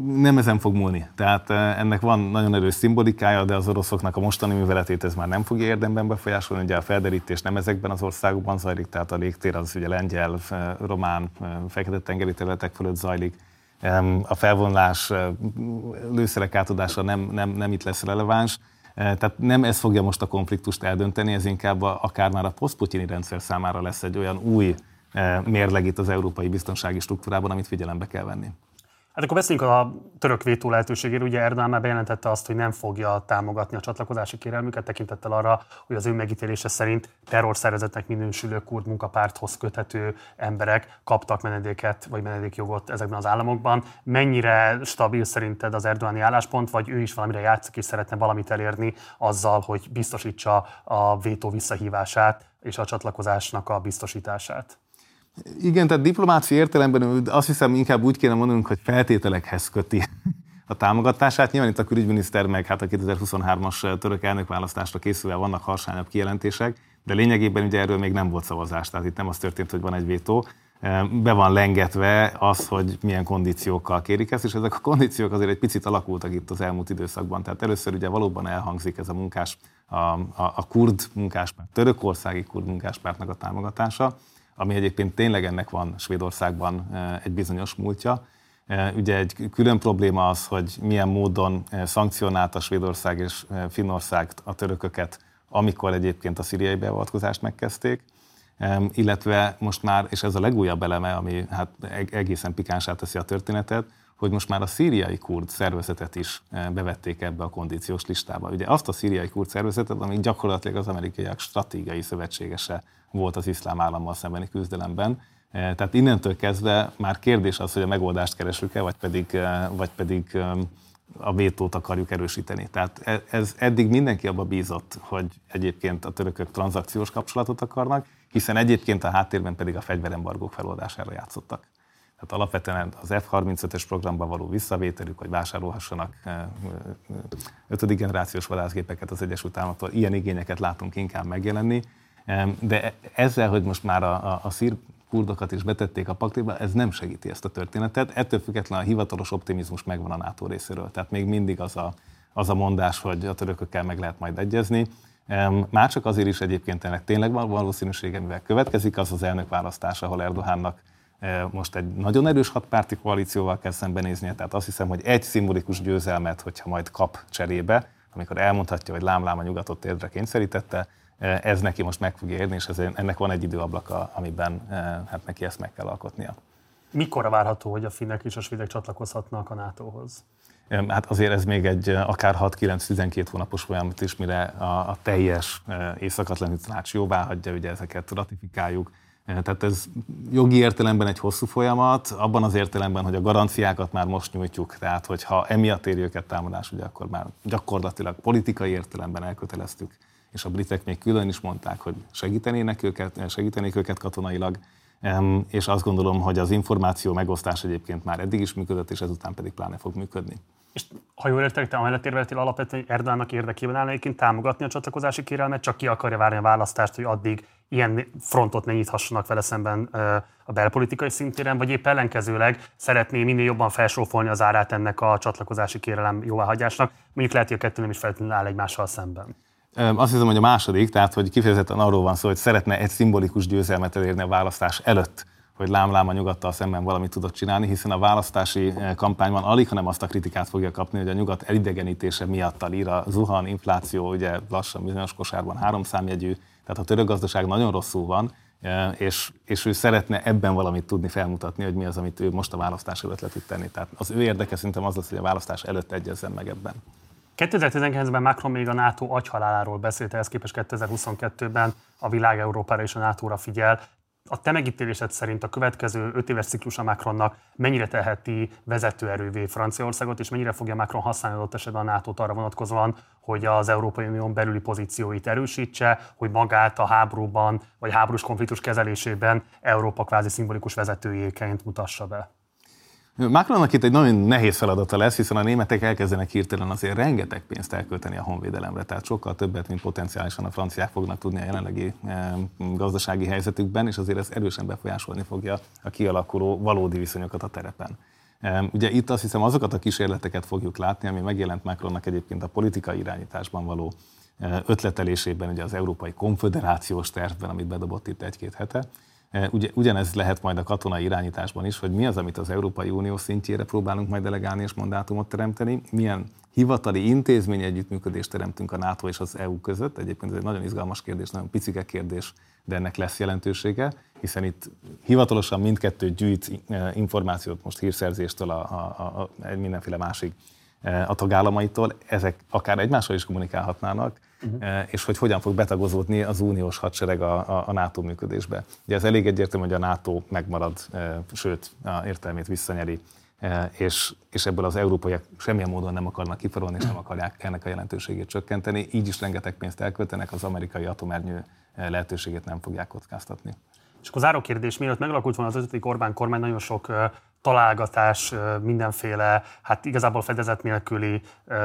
Nem ezen fog múlni. Tehát eh, ennek van nagyon erős szimbolikája, de az oroszoknak a mostani műveletét ez már nem fogja érdemben befolyásolni. Ugye a felderítés nem ezekben az országokban zajlik, tehát a légtér az ugye lengyel, eh, román, eh, fekete-tengeri területek fölött zajlik a felvonulás lőszerek átadása nem, nem, nem itt lesz releváns. Tehát nem ez fogja most a konfliktust eldönteni, ez inkább a, akár már a posztputyini rendszer számára lesz egy olyan új mérleg itt az európai biztonsági struktúrában, amit figyelembe kell venni. Hát akkor beszéljünk a török vétó lehetőségéről. Ugye Erdogan már bejelentette azt, hogy nem fogja támogatni a csatlakozási kérelmüket, tekintettel arra, hogy az ő megítélése szerint terrorszervezetnek minősülő kurd munkapárthoz köthető emberek kaptak menedéket vagy menedékjogot ezekben az államokban. Mennyire stabil szerinted az Erdogani álláspont, vagy ő is valamire játszik és szeretne valamit elérni azzal, hogy biztosítsa a vétó visszahívását és a csatlakozásnak a biztosítását? Igen, tehát diplomácia értelemben azt hiszem inkább úgy kéne mondanunk, hogy feltételekhez köti a támogatását. Nyilván itt a külügyminiszter meg hát a 2023-as török elnökválasztásra készülve vannak harsányabb kijelentések, de lényegében ugye erről még nem volt szavazás, tehát itt nem az történt, hogy van egy vétó, be van lengetve az, hogy milyen kondíciókkal kérik ezt, és ezek a kondíciók azért egy picit alakultak itt az elmúlt időszakban. Tehát először ugye valóban elhangzik ez a munkás, a, a, a kurd munkáspárt, törökországi kurd munkáspártnak a támogatása, ami egyébként tényleg ennek van Svédországban eh, egy bizonyos múltja. Eh, ugye egy külön probléma az, hogy milyen módon eh, szankcionálta Svédország és Finnország a törököket, amikor egyébként a szíriai beavatkozást megkezdték, illetve most már, és ez a legújabb eleme, ami hát egészen pikánsá teszi a történetet, hogy most már a szíriai kurd szervezetet is bevették ebbe a kondíciós listába. Ugye azt a szíriai kurd szervezetet, ami gyakorlatilag az amerikaiak stratégiai szövetségese volt az iszlám állammal szembeni küzdelemben. E, tehát innentől kezdve már kérdés az, hogy a megoldást keresünk-e, vagy pedig, e, vagy pedig e, a vétót akarjuk erősíteni. Tehát ez eddig mindenki abba bízott, hogy egyébként a törökök tranzakciós kapcsolatot akarnak, hiszen egyébként a háttérben pedig a fegyverembargók feloldására játszottak. Tehát alapvetően az F-35-ös programba való visszavételük, hogy vásárolhassanak ötödik generációs vadászgépeket az Egyesült Államoktól, ilyen igényeket látunk inkább megjelenni, de ezzel, hogy most már a, a, a szír kurdokat is betették a paktéba, ez nem segíti ezt a történetet. Ettől függetlenül a hivatalos optimizmus megvan a NATO részéről. Tehát még mindig az a, az a mondás, hogy a törökökkel meg lehet majd egyezni. Már csak azért is egyébként ennek tényleg van valószínűsége, mivel következik az az elnökválasztás, ahol Erdohánnak most egy nagyon erős hatpárti koalícióval kell szembenéznie, tehát azt hiszem, hogy egy szimbolikus győzelmet, hogyha majd kap cserébe, amikor elmondhatja, hogy lámlám a nyugatot térdre kényszerítette, ez neki most meg fog érni, és ez, ennek van egy időablaka, amiben hát neki ezt meg kell alkotnia. Mikor várható, hogy a finnek és a svédek csatlakozhatnak a NATO-hoz? Hát azért ez még egy akár 6-9-12 hónapos folyamat is, mire a, a teljes észak-atlanti tanács jóvá hagyja, ugye ezeket ratifikáljuk. Tehát ez jogi értelemben egy hosszú folyamat, abban az értelemben, hogy a garanciákat már most nyújtjuk, tehát hogyha emiatt éri őket támadás, ugye akkor már gyakorlatilag politikai értelemben elköteleztük és a britek még külön is mondták, hogy segítenének őket, segítenék őket katonailag, és azt gondolom, hogy az információ megosztás egyébként már eddig is működött, és ezután pedig pláne fog működni. És ha jól értek, te amellett érveltél alapvetően, hogy Erdogannak érdekében állna egyébként támogatni a csatlakozási kérelmet, csak ki akarja várni a választást, hogy addig ilyen frontot ne nyithassanak vele szemben a belpolitikai szintéren, vagy épp ellenkezőleg szeretné minél jobban felsófolni az árát ennek a csatlakozási kérelem jóváhagyásnak, mondjuk lehet, hogy a kettő nem is feltétlenül áll egymással szemben. Azt hiszem, hogy a második, tehát hogy kifejezetten arról van szó, hogy szeretne egy szimbolikus győzelmet elérni a választás előtt, hogy lámlám a nyugattal szemben valamit tudott csinálni, hiszen a választási kampányban alig, hanem azt a kritikát fogja kapni, hogy a nyugat elidegenítése miatt a lira zuhan, infláció, ugye lassan bizonyos kosárban három számjegyű, tehát a török gazdaság nagyon rosszul van, és, és ő szeretne ebben valamit tudni felmutatni, hogy mi az, amit ő most a választás előtt le tud tenni. Tehát az ő érdeke szerintem az lesz, hogy a választás előtt egyezzen meg ebben. 2019-ben Macron még a NATO agyhaláláról beszélt, ehhez képest 2022-ben a világ Európára és a NATO-ra figyel. A te megítélésed szerint a következő öt éves ciklus a Macronnak mennyire teheti vezetőerővé Franciaországot, és mennyire fogja Macron használni adott esetben a nato arra vonatkozóan, hogy az Európai Unión belüli pozícióit erősítse, hogy magát a háborúban vagy háborús konfliktus kezelésében Európa kvázi szimbolikus vezetőjéként mutassa be? Macronnak itt egy nagyon nehéz feladata lesz, hiszen a németek elkezdenek hirtelen azért rengeteg pénzt elkölteni a honvédelemre, tehát sokkal többet, mint potenciálisan a franciák fognak tudni a jelenlegi gazdasági helyzetükben, és azért ez erősen befolyásolni fogja a kialakuló valódi viszonyokat a terepen. Ugye itt azt hiszem azokat a kísérleteket fogjuk látni, ami megjelent Macronnak egyébként a politikai irányításban való ötletelésében, ugye az Európai Konföderációs tervben, amit bedobott itt egy-két hete, Ugye, ugyanez lehet majd a katonai irányításban is, hogy mi az, amit az Európai Unió szintjére próbálunk majd delegálni és mandátumot teremteni, milyen hivatali intézmény együttműködést teremtünk a NATO és az EU között. Egyébként ez egy nagyon izgalmas kérdés, nagyon picike kérdés, de ennek lesz jelentősége, hiszen itt hivatalosan mindkettő gyűjt információt most hírszerzéstől a, a, a, a mindenféle másik a tagállamaitól, ezek akár egymással is kommunikálhatnának, uh-huh. és hogy hogyan fog betagozódni az uniós hadsereg a, a, a NATO működésbe. Ugye ez elég egyértelmű, hogy a NATO megmarad, sőt, a értelmét visszanyeri, és, és ebből az európaiak semmilyen módon nem akarnak kifarolni, és nem akarják ennek a jelentőségét csökkenteni. Így is rengeteg pénzt elköltenek, az amerikai atomernyő lehetőségét nem fogják kockáztatni. És akkor záró kérdés, mielőtt megalakult volna az ötödik Orbán kormány, nagyon sok találgatás, mindenféle, hát igazából fedezet nélküli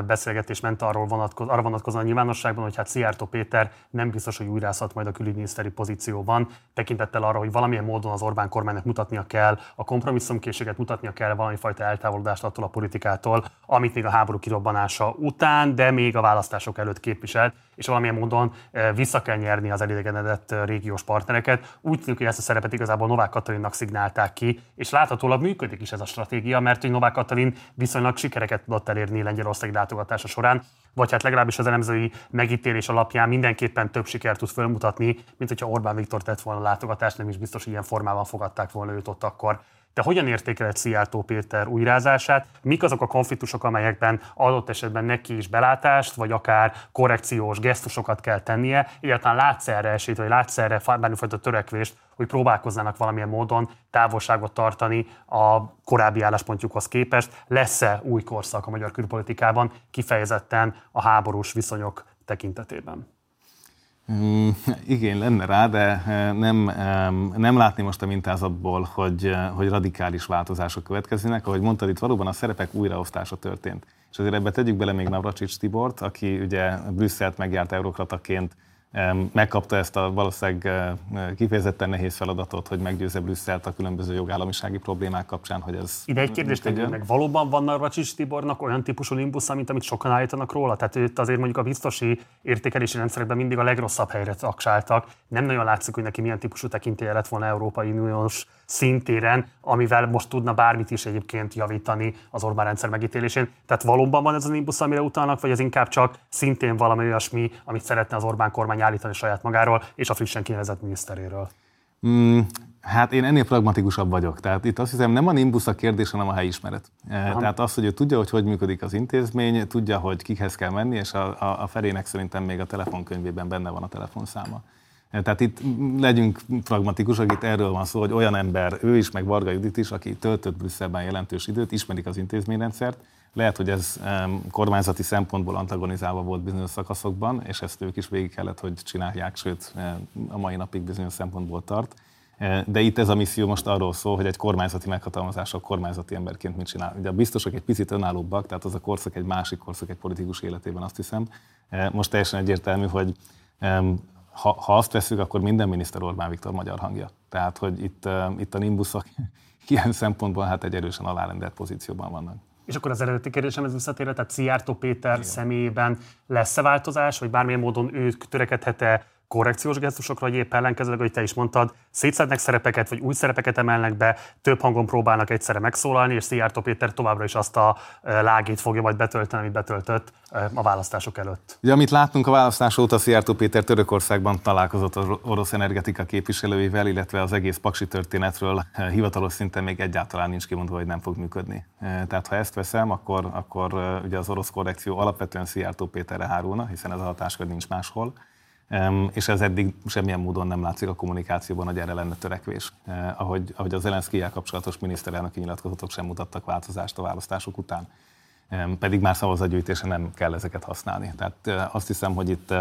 beszélgetés ment arról vonatkoz, arra vonatkozóan a nyilvánosságban, hogy hát Szijjártó Péter nem biztos, hogy újrázhat majd a külügyminiszteri pozícióban, tekintettel arra, hogy valamilyen módon az Orbán kormánynak mutatnia kell, a kompromisszumkészséget mutatnia kell valami fajta eltávolodást attól a politikától, amit még a háború kirobbanása után, de még a választások előtt képviselt, és valamilyen módon vissza kell nyerni az elidegenedett régiós partnereket. Úgy tűnik, hogy ezt a szerepet igazából Novák Katalinnak szignálták ki, és láthatólag működik is ez a stratégia, mert hogy Novák Katalin viszonylag sikereket tudott elérni Lengyelország látogatása során, vagy hát legalábbis az elemzői megítélés alapján mindenképpen több sikert tud fölmutatni, mint hogyha Orbán Viktor tett volna látogatást, nem is biztos, hogy ilyen formában fogadták volna őt ott akkor. Te hogyan értékeled Szijjártó Péter újrázását? Mik azok a konfliktusok, amelyekben adott esetben neki is belátást, vagy akár korrekciós gesztusokat kell tennie? Egyáltalán látsz erre esélyt, vagy látsz erre bármifajta törekvést, hogy próbálkoznának valamilyen módon távolságot tartani a korábbi álláspontjukhoz képest? Lesz-e új korszak a magyar külpolitikában, kifejezetten a háborús viszonyok tekintetében? Mm, igény lenne rá, de eh, nem, nem látni most a mintázatból, hogy, eh, hogy radikális változások következnek. Ahogy mondtad, itt valóban a szerepek újraosztása történt. És azért ebbe tegyük bele még Navracsics Tibort, aki ugye Brüsszelt megjárt eurokrataként, megkapta ezt a valószínűleg kifejezetten nehéz feladatot, hogy meggyőzze Brüsszelt a különböző jogállamisági problémák kapcsán, hogy ez... Ide egy kérdést tegyünk meg, valóban van Narvacsics Tibornak olyan típusú limbusza, mint amit sokan állítanak róla? Tehát őt azért mondjuk a biztosi értékelési rendszerekben mindig a legrosszabb helyre taksáltak. Nem nagyon látszik, hogy neki milyen típusú tekintélye lett volna Európai Uniós szintéren, amivel most tudna bármit is egyébként javítani az Orbán rendszer megítélésén. Tehát valóban van ez az nimbusz, amire utalnak, vagy ez inkább csak szintén valami olyasmi, amit szeretne az Orbán kormány állítani saját magáról és a frissen kinevezett miniszteréről? Mm, hát én ennél pragmatikusabb vagyok. Tehát itt azt hiszem nem a nimbusz a kérdés, hanem a helyismeret. E, Aha. Tehát az, hogy ő tudja, hogy hogy működik az intézmény, tudja, hogy kikhez kell menni, és a, a, a Ferének szerintem még a telefonkönyvében benne van a telefonszáma. E, tehát itt legyünk pragmatikusak, itt erről van szó, hogy olyan ember, ő is, meg Varga Judit is, aki töltött Brüsszelben jelentős időt, ismerik az intézményrendszert, lehet, hogy ez kormányzati szempontból antagonizálva volt bizonyos szakaszokban, és ezt ők is végig kellett, hogy csinálják, sőt a mai napig bizonyos szempontból tart. E, de itt ez a misszió most arról szól, hogy egy kormányzati meghatalmazás a kormányzati emberként mit csinál. Ugye a biztosok egy picit önállóbbak, tehát az a korszak egy másik korszak egy politikus életében, azt hiszem. E, most teljesen egyértelmű, hogy ha, ha azt veszük, akkor minden miniszter Orbán Viktor magyar hangja. Tehát, hogy itt, itt a nimbuszok ilyen szempontból hát egy erősen alárendelt pozícióban vannak. És akkor az eredeti kérdésemhez visszatérve, tehát Szijjártó Péter Igen. személyében lesz-e változás, vagy bármilyen módon ő törekedhet-e korrekciós gesztusokra, vagy épp ellenkezőleg, hogy te is mondtad, szétszednek szerepeket, vagy új szerepeket emelnek be, több hangon próbálnak egyszerre megszólalni, és Szijjártó Péter továbbra is azt a lágét fogja majd betölteni, amit betöltött a választások előtt. Ugye, amit láttunk a választás óta, Szijjártó Péter Törökországban találkozott az orosz energetika képviselőivel, illetve az egész paksi történetről hivatalos szinten még egyáltalán nincs kimondva, hogy nem fog működni. Tehát ha ezt veszem, akkor, akkor ugye az orosz korrekció alapvetően Szijjártó Péterre hárulna, hiszen ez a hatáskör nincs máshol és ez eddig semmilyen módon nem látszik a kommunikációban, hogy erre lenne törekvés. Ahogy, ahogy az Zelenszkijel kapcsolatos miniszterelnöki nyilatkozatok sem mutattak változást a választások után. Pedig már szavazatgyűjtése nem kell ezeket használni. Tehát eh, azt hiszem, hogy itt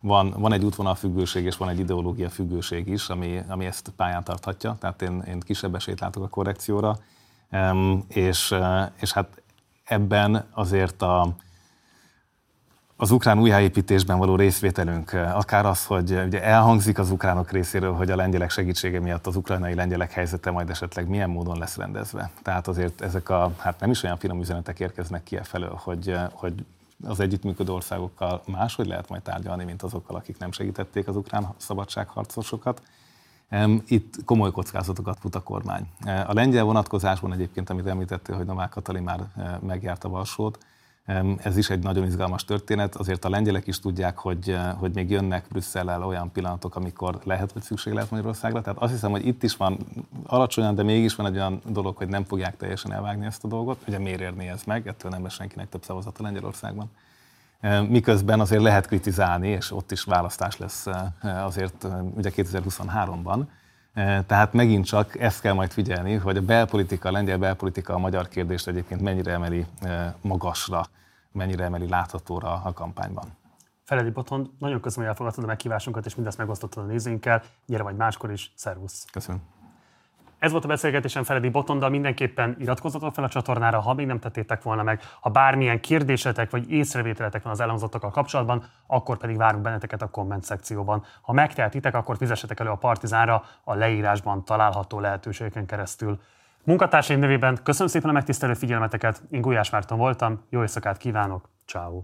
van, van egy útvonal függőség és van egy ideológia függőség is, ami, ami ezt pályán tarthatja. Tehát én, én kisebb esélyt látok a korrekcióra, és, és hát ebben azért a, az ukrán újjáépítésben való részvételünk, eh, akár az, hogy eh, ugye elhangzik az ukránok részéről, hogy a lengyelek segítsége miatt az ukrajnai lengyelek helyzete majd esetleg milyen módon lesz rendezve. Tehát azért ezek a, hát nem is olyan finom üzenetek érkeznek ki e felől, hogy, eh, hogy az együttműködő országokkal máshogy lehet majd tárgyalni, mint azokkal, akik nem segítették az ukrán szabadságharcosokat. Itt komoly kockázatokat fut a kormány. A lengyel vonatkozásban egyébként, amit említettél, hogy Novák Katalin már megjárta Varsót, ez is egy nagyon izgalmas történet. Azért a lengyelek is tudják, hogy, hogy még jönnek Brüsszellel olyan pillanatok, amikor lehet, hogy szükség lehet Magyarországra. Tehát azt hiszem, hogy itt is van alacsonyan, de mégis van egy olyan dolog, hogy nem fogják teljesen elvágni ezt a dolgot. Ugye miért érni ez meg? Ettől nem lesz senkinek több szavazata Lengyelországban. Miközben azért lehet kritizálni, és ott is választás lesz azért ugye 2023-ban. Tehát megint csak ezt kell majd figyelni, hogy a belpolitika, a lengyel belpolitika a magyar kérdést egyébként mennyire emeli magasra, mennyire emeli láthatóra a kampányban. Feledi Boton, nagyon köszönöm, hogy elfogadtad a meghívásunkat, és mindezt megosztottad a nézőinkkel. Gyere vagy máskor is, szervusz! Köszönöm. Ez volt a beszélgetésem Feledi Botondal, mindenképpen iratkozzatok fel a csatornára, ha még nem tettétek volna meg. Ha bármilyen kérdésetek vagy észrevételetek van az elhangzottakkal kapcsolatban, akkor pedig várunk benneteket a komment szekcióban. Ha megtehetitek, akkor fizessetek elő a Partizánra a leírásban található lehetőségeken keresztül. Munkatársaim nevében köszönöm szépen a megtisztelő figyelmeteket, én Gulyás Márton voltam, jó éjszakát kívánok, ciao.